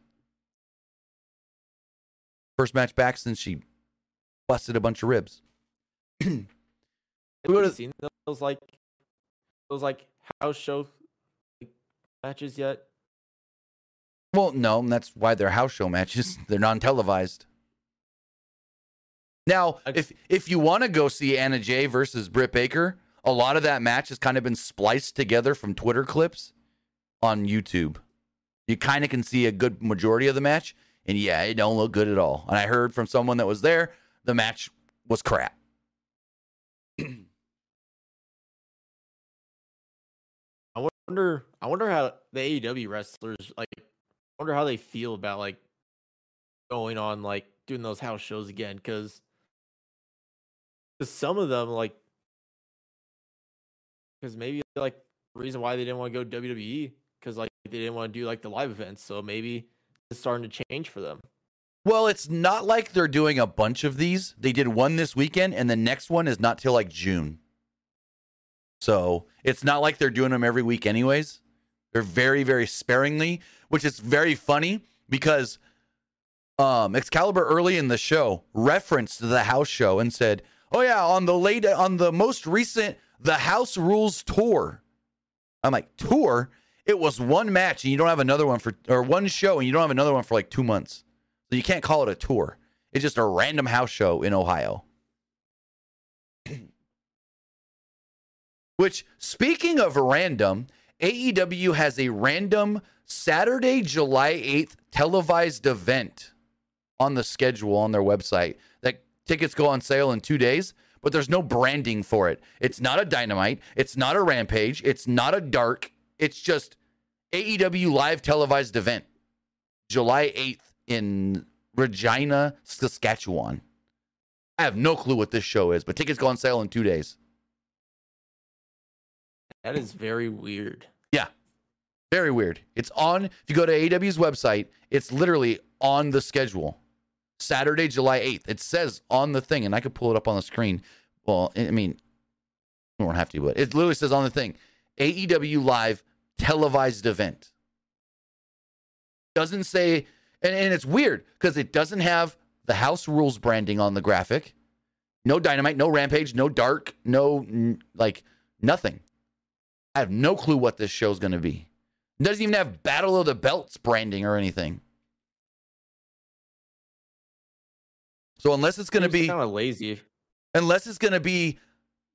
First match back since she busted a bunch of ribs. Have We you would've- seen those like those like house show matches yet? Well, no, and that's why they're house show matches. [laughs] They're non televised. Now, if if you want to go see Anna Jay versus Britt Baker, a lot of that match has kind of been spliced together from Twitter clips on YouTube. You kind of can see a good majority of the match, and yeah, it don't look good at all. And I heard from someone that was there, the match was crap. [clears throat] I wonder. I wonder how the AEW wrestlers like. I wonder how they feel about like going on like doing those house shows again because some of them like because maybe like reason why they didn't want to go WWE because like they didn't want to do like the live events. So maybe it's starting to change for them. Well, it's not like they're doing a bunch of these. They did one this weekend, and the next one is not till like June. So it's not like they're doing them every week, anyways. They're very, very sparingly, which is very funny because um, Excalibur early in the show referenced the house show and said, "Oh yeah, on the late on the most recent the House Rules tour." I'm like, "Tour? It was one match and you don't have another one for or one show and you don't have another one for like 2 months." So you can't call it a tour. It's just a random house show in Ohio. Which speaking of random, AEW has a random Saturday, July 8th televised event on the schedule on their website that tickets go on sale in two days, but there's no branding for it. It's not a dynamite, it's not a rampage, it's not a dark, it's just AEW live televised event, July 8th in Regina, Saskatchewan. I have no clue what this show is, but tickets go on sale in two days. That is very weird. Yeah. Very weird. It's on, if you go to AEW's website, it's literally on the schedule. Saturday, July 8th. It says on the thing, and I could pull it up on the screen. Well, I mean, we won't have to, but it literally says on the thing AEW Live televised event. Doesn't say, and, and it's weird because it doesn't have the house rules branding on the graphic. No dynamite, no rampage, no dark, no like nothing. I have no clue what this show's going to be. It doesn't even have Battle of the Belts branding or anything. So unless it's going to be kind of lazy. unless it's going to be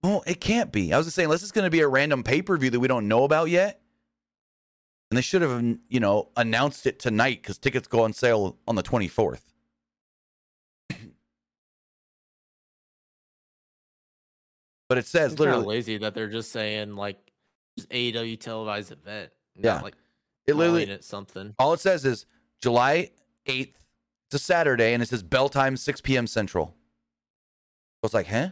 well, it can't be. I was just saying unless it's going to be a random pay-per-view that we don't know about yet. And they should have, you know, announced it tonight cuz tickets go on sale on the 24th. [clears throat] but it says It's kind of literally lazy that they're just saying like just AEW televised event. Yeah. like it literally something. All it says is July 8th. It's a Saturday, and it says bell time 6 p.m. Central. So it's like, huh?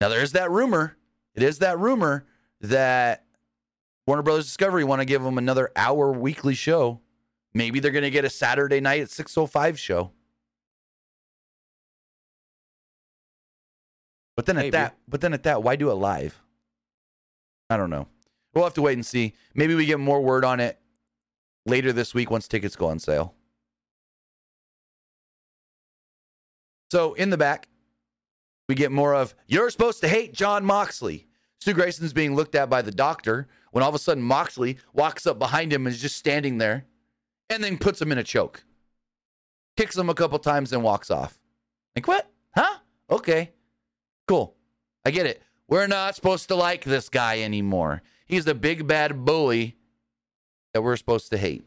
Now there's that rumor. It is that rumor that Warner Brothers Discovery want to give them another hour weekly show. Maybe they're going to get a Saturday night at 6:05 show. But then at Maybe. that, but then at that, why do it live? I don't know. We'll have to wait and see. Maybe we get more word on it later this week once tickets go on sale. So in the back, we get more of you're supposed to hate Jon Moxley. Stu Grayson's being looked at by the doctor when all of a sudden Moxley walks up behind him and is just standing there and then puts him in a choke. Kicks him a couple times and walks off. Like, what? Huh? Okay. Cool. I get it. We're not supposed to like this guy anymore. He's a big bad bully that we're supposed to hate.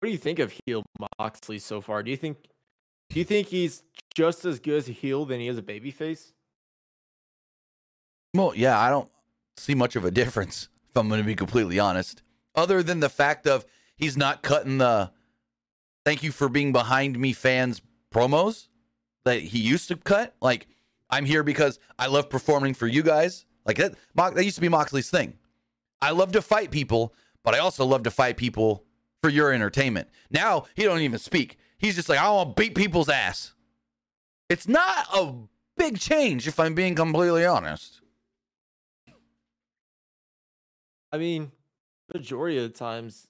What do you think of heel Moxley so far? Do you think do you think he's just as good as a heel than he is a babyface? Well, yeah, I don't see much of a difference, if I'm going to be completely honest, other than the fact of he's not cutting the thank you for being behind me fans promos that he used to cut. Like, I'm here because I love performing for you guys. Like, that, that used to be Moxley's thing. I love to fight people, but I also love to fight people for your entertainment. Now, he don't even speak. He's just like, I want to beat people's ass. It's not a big change, if I'm being completely honest. I mean, majority of the times,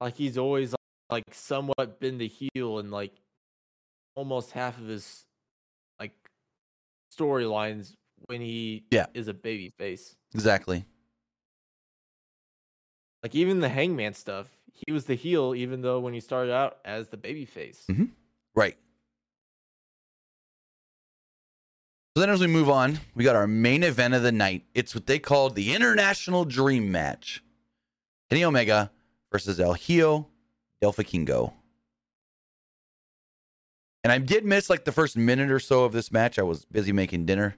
like he's always like somewhat been the heel and like almost half of his like storylines when he Yeah. is a baby face. Exactly. Like even the hangman stuff, he was the heel even though when he started out as the baby face. Mm-hmm. Right. So then, as we move on, we got our main event of the night. It's what they called the International Dream Match Kenny Omega versus El Hijo Del Vikingo. And I did miss like the first minute or so of this match. I was busy making dinner.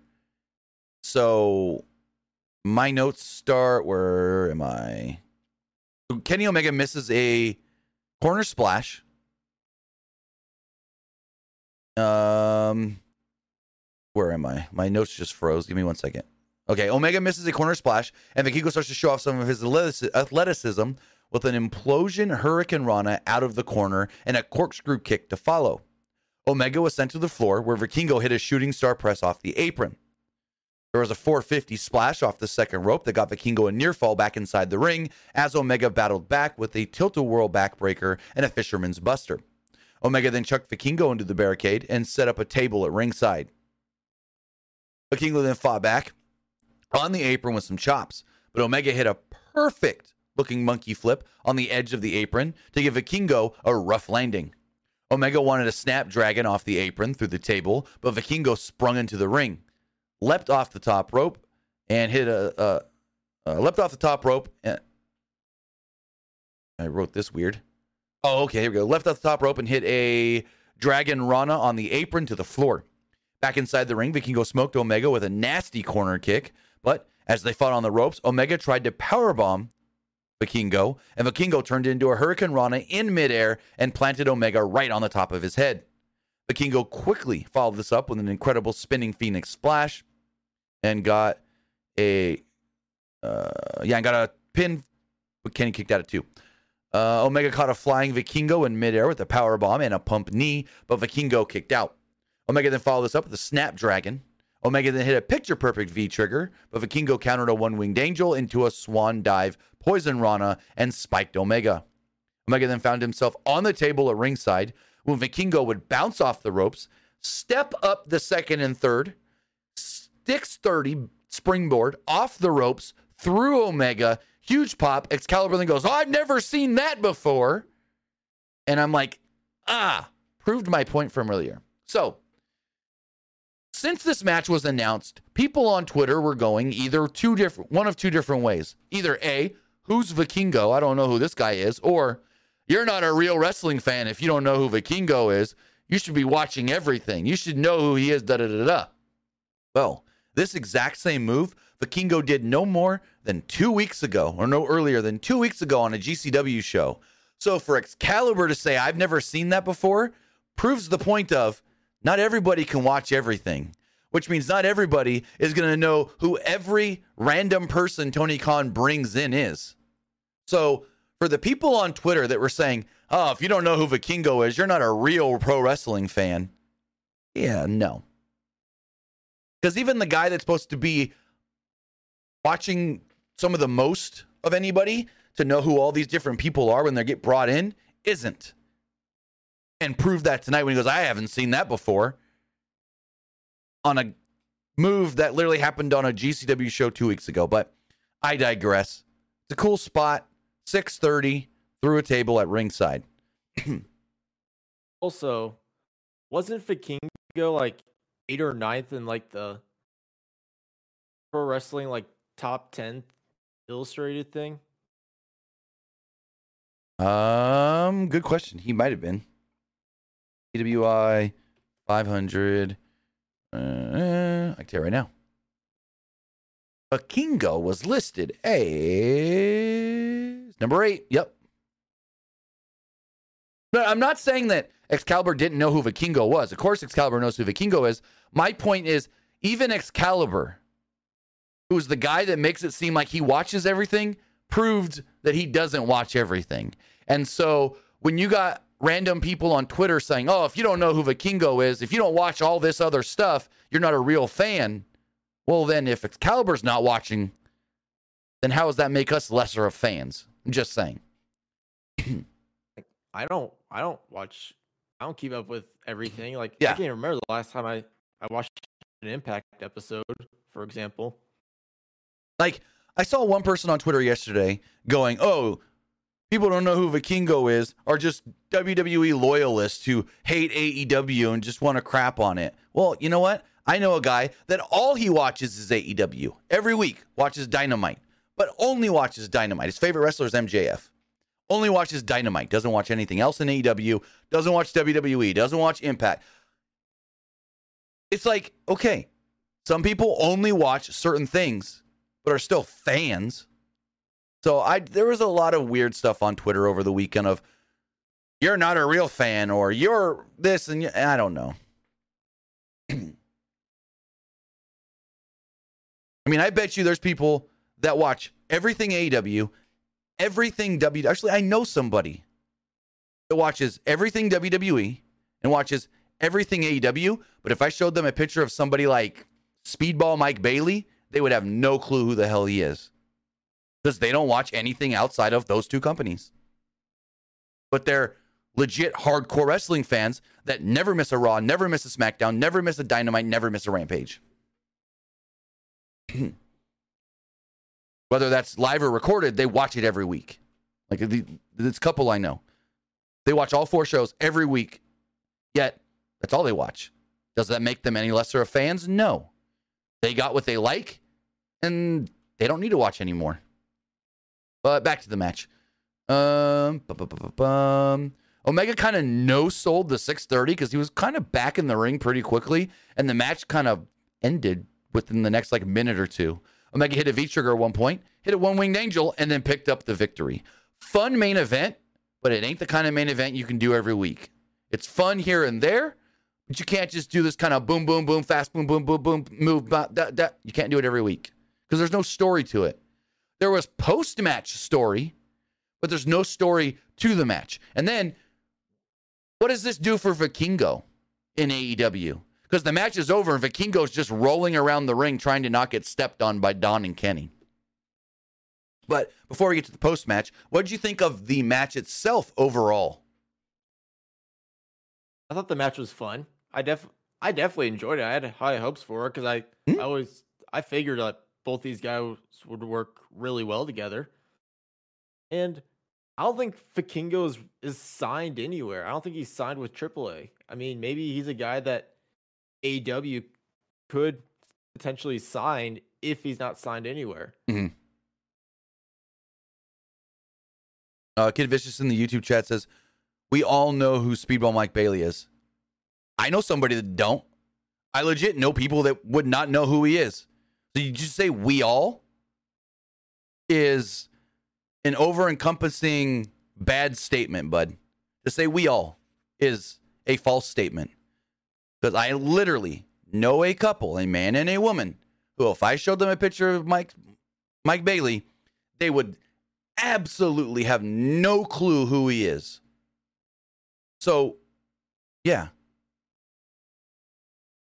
So my notes start where am I? Kenny Omega misses a corner splash. Um, where am I? My notes just froze. Give me one second. Okay, Omega misses a corner splash, and Vikingo starts to show off some of his athleticism with an implosion Hurricane Rana out of the corner and a corkscrew kick to follow. Omega was sent to the floor, where Vikingo hit a shooting star press off the apron. There was a 450 splash off the second rope that got Vikingo a near fall back inside the ring as Omega battled back with a tilt-a-whirl backbreaker and a fisherman's buster. Omega then chucked Vikingo into the barricade and set up a table at ringside. Vikingo then fought back on the apron with some chops, but Omega hit a perfect looking monkey flip on the edge of the apron to give Vikingo a rough landing. Omega wanted a snapdragon off the apron through the table, but Vikingo sprung into the ring leapt off the top rope and hit a, a, leapt off the top rope. And I wrote this weird. Oh, okay, here we go. Left off the top rope and hit a Dragon Rana on the apron to the floor. Back inside the ring, Vikingo smoked Omega with a nasty corner kick, but as they fought on the ropes, Omega tried to powerbomb Vikingo, and Vikingo turned into a Hurricane Rana in midair and planted Omega right on the top of his head. Vikingo quickly followed this up with an incredible spinning Phoenix splash and got a uh, yeah, and got a pin. But Kenny kicked out at two. Uh, Omega caught a flying Vikingo in midair with a power bomb and a pump knee, but Vikingo kicked out. Omega then followed this up with a snapdragon. Omega then hit a picture perfect V trigger, but Vikingo countered a one winged angel into a swan dive, poison Rana, and spiked Omega. Omega then found himself on the table at ringside when Vikingo would bounce off the ropes, step up the second and third, 630 springboard off the ropes through Omega. Huge pop. Excalibur then goes, Oh, I've never seen that before. And I'm like, ah, proved my point from earlier. So, since this match was announced, people on Twitter were going either two different, one of two different ways. Either A, who's Vikingo? I don't know who this guy is. Or, you're not a real wrestling fan if you don't know who Vikingo is. You should be watching everything. You should know who he is, da da da da. Well, this exact same move, Vikingo did no more than two weeks ago, or no earlier than two weeks ago on a GCW show. So for Excalibur to say, I've never seen that before, proves the point of not everybody can watch everything, which means not everybody is going to know who every random person Tony Khan brings in is. So for the people on Twitter that were saying, oh, if you don't know who Vikingo is, you're not a real pro wrestling fan. Yeah, no. Because even the guy that's supposed to be watching some of the most of anybody to know who all these different people are when they get brought in isn't. And proved that tonight when he goes, I haven't seen that before. On a move that literally happened on a GCW show two weeks ago. But I digress. It's a cool spot. 630 through a table at ringside. [clears throat] also, wasn't Vikingo like eight or ninth in like the pro wrestling like top 10 illustrated thing? Um, good question. He might have been. PWI 500. Uh, I can tell you right now. Vikingo was listed as number eight. Yep. But I'm not saying that Excalibur didn't know who Vikingo was. Of course, Excalibur knows who Vikingo is. My point is, even Excalibur, who's the guy that makes it seem like he watches everything, proved that he doesn't watch everything. And so when you got random people on Twitter saying, oh, if you don't know who Vikingo is, if you don't watch all this other stuff, you're not a real fan. Well, then if Excalibur's not watching, then how does that make us lesser of fans? I'm just saying. I don't I don't watch I don't keep up with mm-hmm. everything. Like yeah. I can't remember the last time I I watched an Impact episode, for example. Like I saw one person on Twitter yesterday going, "Oh, people don't know who Vikingo is, are just WWE loyalists who hate AEW and just want to crap on it." Well, you know what? I know a guy that all he watches is AEW every week. Watches Dynamite, but only watches Dynamite. His favorite wrestler is MJF only watches Dynamite, doesn't watch anything else in AEW, doesn't watch WWE, doesn't watch Impact. It's like, okay, some people only watch certain things, but are still fans. So I there was a lot of weird stuff on Twitter over the weekend of you're not a real fan or you're this and I don't know. [clears throat] I mean, I bet you there's people that watch everything AEW, everything W. Actually, I know somebody that watches everything WWE and watches everything AEW. But if I showed them a picture of somebody like Speedball Mike Bailey, they would have no clue who the hell he is because they don't watch anything outside of those two companies. But they're legit hardcore wrestling fans that never miss a Raw, never miss a SmackDown, never miss a Dynamite, never miss a Rampage. [clears throat] Whether that's live or recorded, they watch it every week. Like the, this couple I know, they watch all four shows every week, yet that's all they watch. Does that make them any lesser of fans? No. They got what they like, and they don't need to watch anymore. But back to the match. Um, Omega kind of no sold the 630 because he was kind of back in the ring pretty quickly, and the match kind of ended within the next like minute or two. Omega hit a V trigger at one point, hit a one winged angel, and then picked up the victory. Fun main event, but it ain't the kind of main event you can do every week. It's fun here and there, but you can't just do this kind of boom, boom, boom, fast, boom, boom, boom, boom, move. That, that. You can't do it every week because there's no story to it. There was post match story, but there's no story to the match. And then, what does this do for Vikingo in AEW? Because the match is over and Vikingo's just rolling around the ring trying to not get stepped on by Don and Kenny. But before we get to the post match, what did you think of the match itself overall? I thought the match was fun. I def I definitely enjoyed it. I had high hopes for it because I mm-hmm. I always I figured that both these guys would work really well together. And I don't think Vikingo is, is signed anywhere. I don't think he's signed with AAA. I mean, maybe he's a guy that AEW could potentially sign if he's not signed anywhere. Mm-hmm. Uh, Kid Vicious in the YouTube chat says, "We all know who Speedball Mike Bailey is. I know somebody that don't. I legit know people that would not know who he is. So you just say we all is an over-encompassing bad statement, bud. To say we all is a false statement. Because I literally know a couple, a man and a woman, who if I showed them a picture of Mike Mike Bailey, they would absolutely have no clue who he is. So, yeah.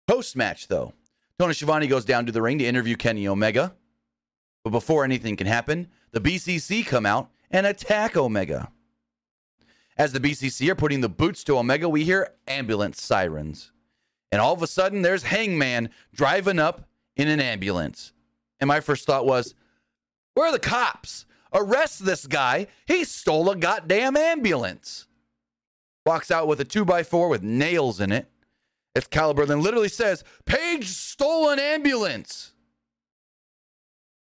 Post match, though, Tony Schiavone goes down to the ring to interview Kenny Omega. But before anything can happen, the BCC come out and attack Omega. As the BCC are putting the boots to Omega, we hear ambulance sirens. And all of a sudden, there's Hangman driving up in an ambulance. And my first thought was, where are the cops? Arrest this guy. He stole a goddamn ambulance. Walks out with a 2x4 with nails in it. Excalibur then literally says, Page stole an ambulance.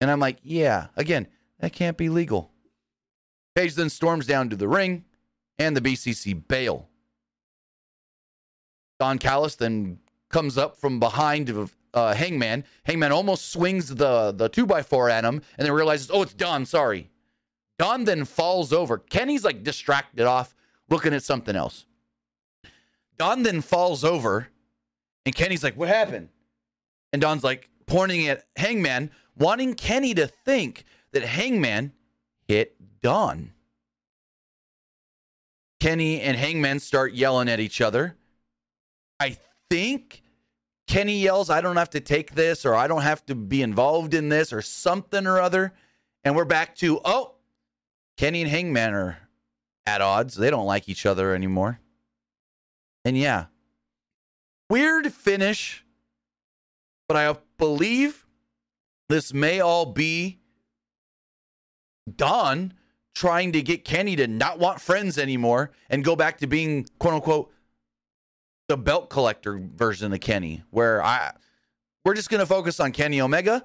And I'm like, yeah, again, that can't be legal. Page then storms down to the ring, and the BCC bail. Don Callis then comes up from behind uh, Hangman. Hangman almost swings the the two by four at him, and then realizes, oh, it's Don. Sorry. Don then falls over. Kenny's like distracted off, looking at something else. Don then falls over, and Kenny's like, what happened? And Don's like pointing at Hangman, wanting Kenny to think that Hangman hit Don. Kenny and Hangman start yelling at each other. I think Kenny yells, I don't have to take this or I don't have to be involved in this or something or other. And we're back to, oh, Kenny and Hangman are at odds. They don't like each other anymore. And yeah, weird finish, but I believe this may all be Don trying to get Kenny to not want friends anymore and go back to being quote unquote the belt collector version of Kenny, where I we're just gonna focus on Kenny Omega,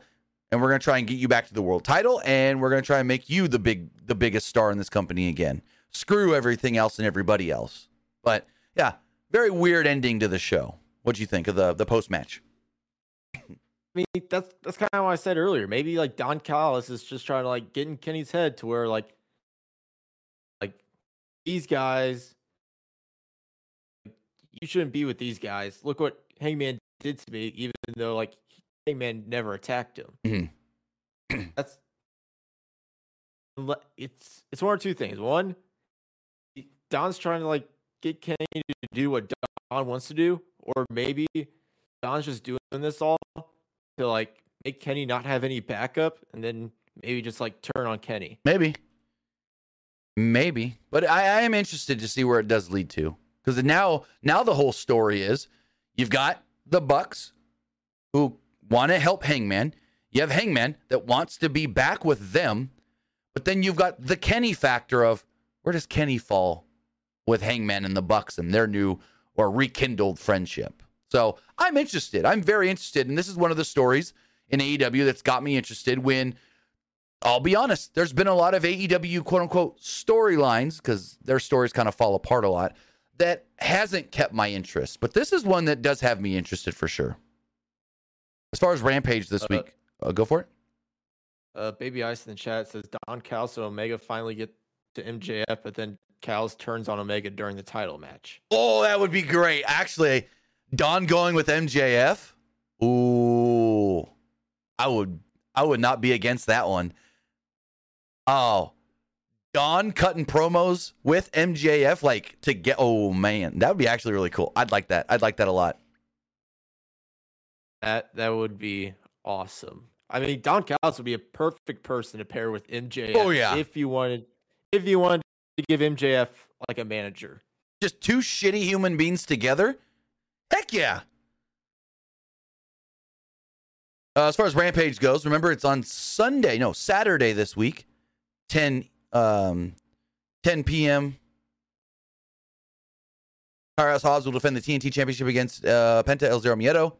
and we're gonna try and get you back to the world title, and we're gonna try and make you the big the biggest star in this company again. Screw everything else and everybody else. But yeah, very weird ending to the show. What'd you think of the the post match? I mean, that's that's kind of what I said earlier. Maybe like Don Callis is just trying to like get in Kenny's head to where like like these guys you shouldn't be with these guys. Look what Hangman did to me, even though like Hangman never attacked him. Mhm. [clears throat] That's it's it's one or two things. One, Don's trying to like get Kenny to do what Don wants to do, or maybe Don's just doing this all to like make Kenny not have any backup, and then maybe just like turn on Kenny. Maybe. Maybe. But I, I am interested to see where it does lead to. Because now now the whole story is you've got the Bucks who want to help Hangman. You have Hangman that wants to be back with them. But then you've got the Kenny factor of where does Kenny fall with Hangman and the Bucks and their new or rekindled friendship. So I'm interested. I'm very interested. And this is one of the stories in AEW that's got me interested when I'll be honest, there's been a lot of AEW quote unquote storylines because their stories kind of fall apart a lot that hasn't kept my interest. But this is one that does have me interested for sure. As far as Rampage this Uh, week, uh, go for it. Uh, Baby Ice in the chat says Don Callis and Omega finally get to MJF, but then Callis turns on Omega during the title match. Oh, that would be great. Actually, Don going with MJF. Ooh, I would, I would not be against that one. Oh, Don cutting promos with MJF, like to get. Oh man, that would be actually really cool. I'd like that. I'd like that a lot. That that would be awesome. I mean, Don Callis would be a perfect person to pair with MJF. Oh, yeah. if you wanted, if you wanted to give MJF like a manager. Just two shitty human beings together. Heck yeah. Uh, as far as Rampage goes, remember it's on Sunday, no Saturday this week, 10 um 10 p.m. Powerhouse Hobbs will defend the TNT Championship against uh, Penta El Zero Miedo.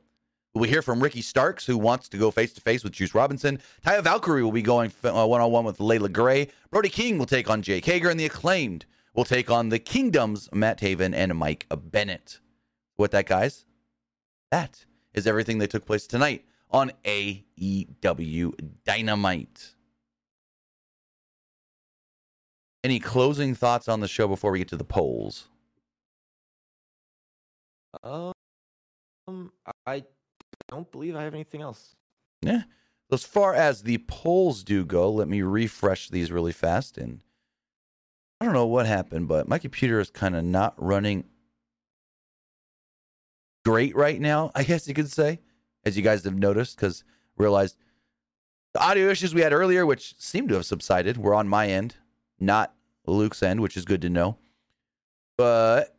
We'll hear from Ricky Starks, who wants to go face to face with Juice Robinson. Taya Valkyrie will be going one on one with Leila Grey. Brody King will take on Jake Hager, and the acclaimed will take on the Kingdoms, Matt Taven and Mike Bennett. What that, guys? That is everything that took place tonight on AEW Dynamite. Any closing thoughts on the show before we get to the polls? Um, I don't believe I have anything else. Yeah. As far as the polls do go, let me refresh these really fast. And I don't know what happened, but my computer is kind of not running great right now, I guess you could say, as you guys have noticed, because realized the audio issues we had earlier, which seem to have subsided, were on my end, not Luke's end, which is good to know. But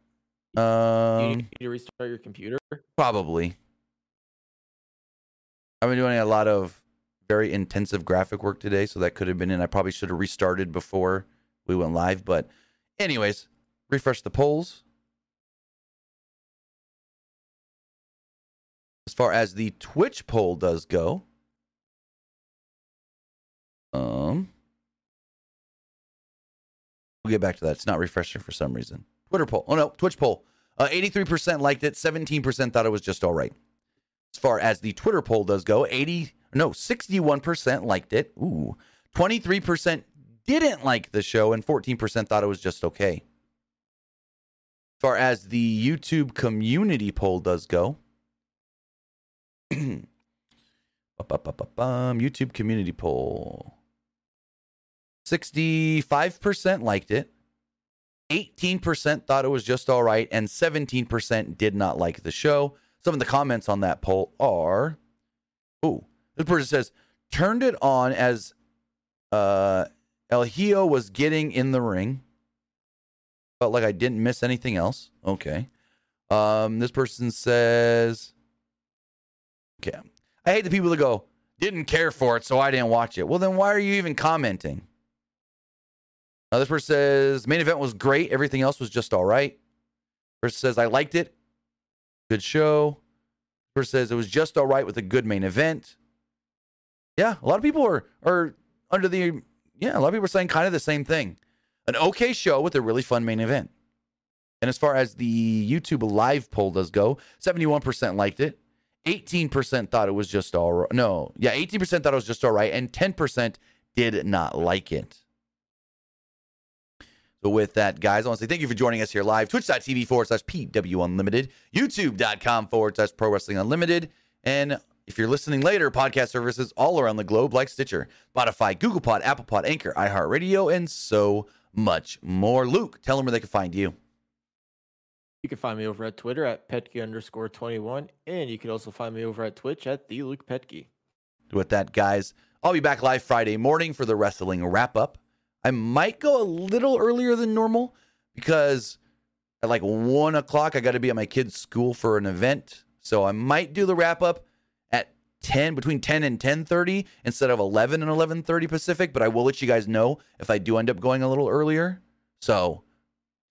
you um, need to restart your computer. Probably. I've been doing a lot of very intensive graphic work today, so that could have been in. I probably should have restarted before we went live. But, anyways, refresh the polls. As far as the Twitch poll does go, um, we'll get back to that. It's not refreshing for some reason. Twitter poll. Oh no, Twitch poll. Uh, 83% liked it. 17% thought it was just all right. As far as the Twitter poll does go, 80 no, 61% liked it. Ooh. 23% didn't like the show and 14% thought it was just okay. As far as the YouTube community poll does go, [clears throat] YouTube community poll. 65% liked it. 18% thought it was just all right, and 17% did not like the show. Some of the comments on that poll are Oh, this person says, turned it on as uh, El Hijo was getting in the ring. Felt like I didn't miss anything else. Okay. Um, this person says, okay. I hate the people that go, didn't care for it, so I didn't watch it. Well, then why are you even commenting? Now, this person says, main event was great. Everything else was just all right. Person says, I liked it. Good show. Person says, it was just all right with a good main event. Yeah, a lot of people are, are under the, yeah, a lot of people are saying kind of the same thing. An okay show with a really fun main event. And as far as the YouTube live poll does go, 71% liked it. 18% thought it was just all right. No, yeah, 18% thought it was just all right. And 10% did not like it. So with that, guys, I want to say thank you for joining us here live. Twitch.tv forward slash PW Unlimited, YouTube.com forward slash Pro Wrestling Unlimited, and if you're listening later, podcast services all around the globe like Stitcher, Spotify, Google Pod, Apple Pod, Anchor, iHeartRadio, and so much more. Luke, tell them where they can find you. You can find me over at Twitter at Petke underscore 21. And you can also find me over at Twitch at the Luke Petke. With that, guys, I'll be back live Friday morning for the wrestling wrap up. I might go a little earlier than normal because at like one o'clock, I got to be at my kid's school for an event. So I might do the wrap up at 10, between 10 and 10.30 instead of 11 and 11.30 Pacific. But I will let you guys know if I do end up going a little earlier. So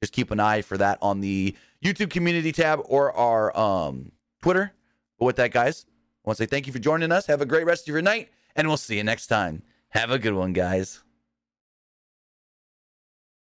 just keep an eye for that on the YouTube community tab or our um, Twitter. But with that, guys, I want to say thank you for joining us. Have a great rest of your night, and we'll see you next time. Have a good one, guys.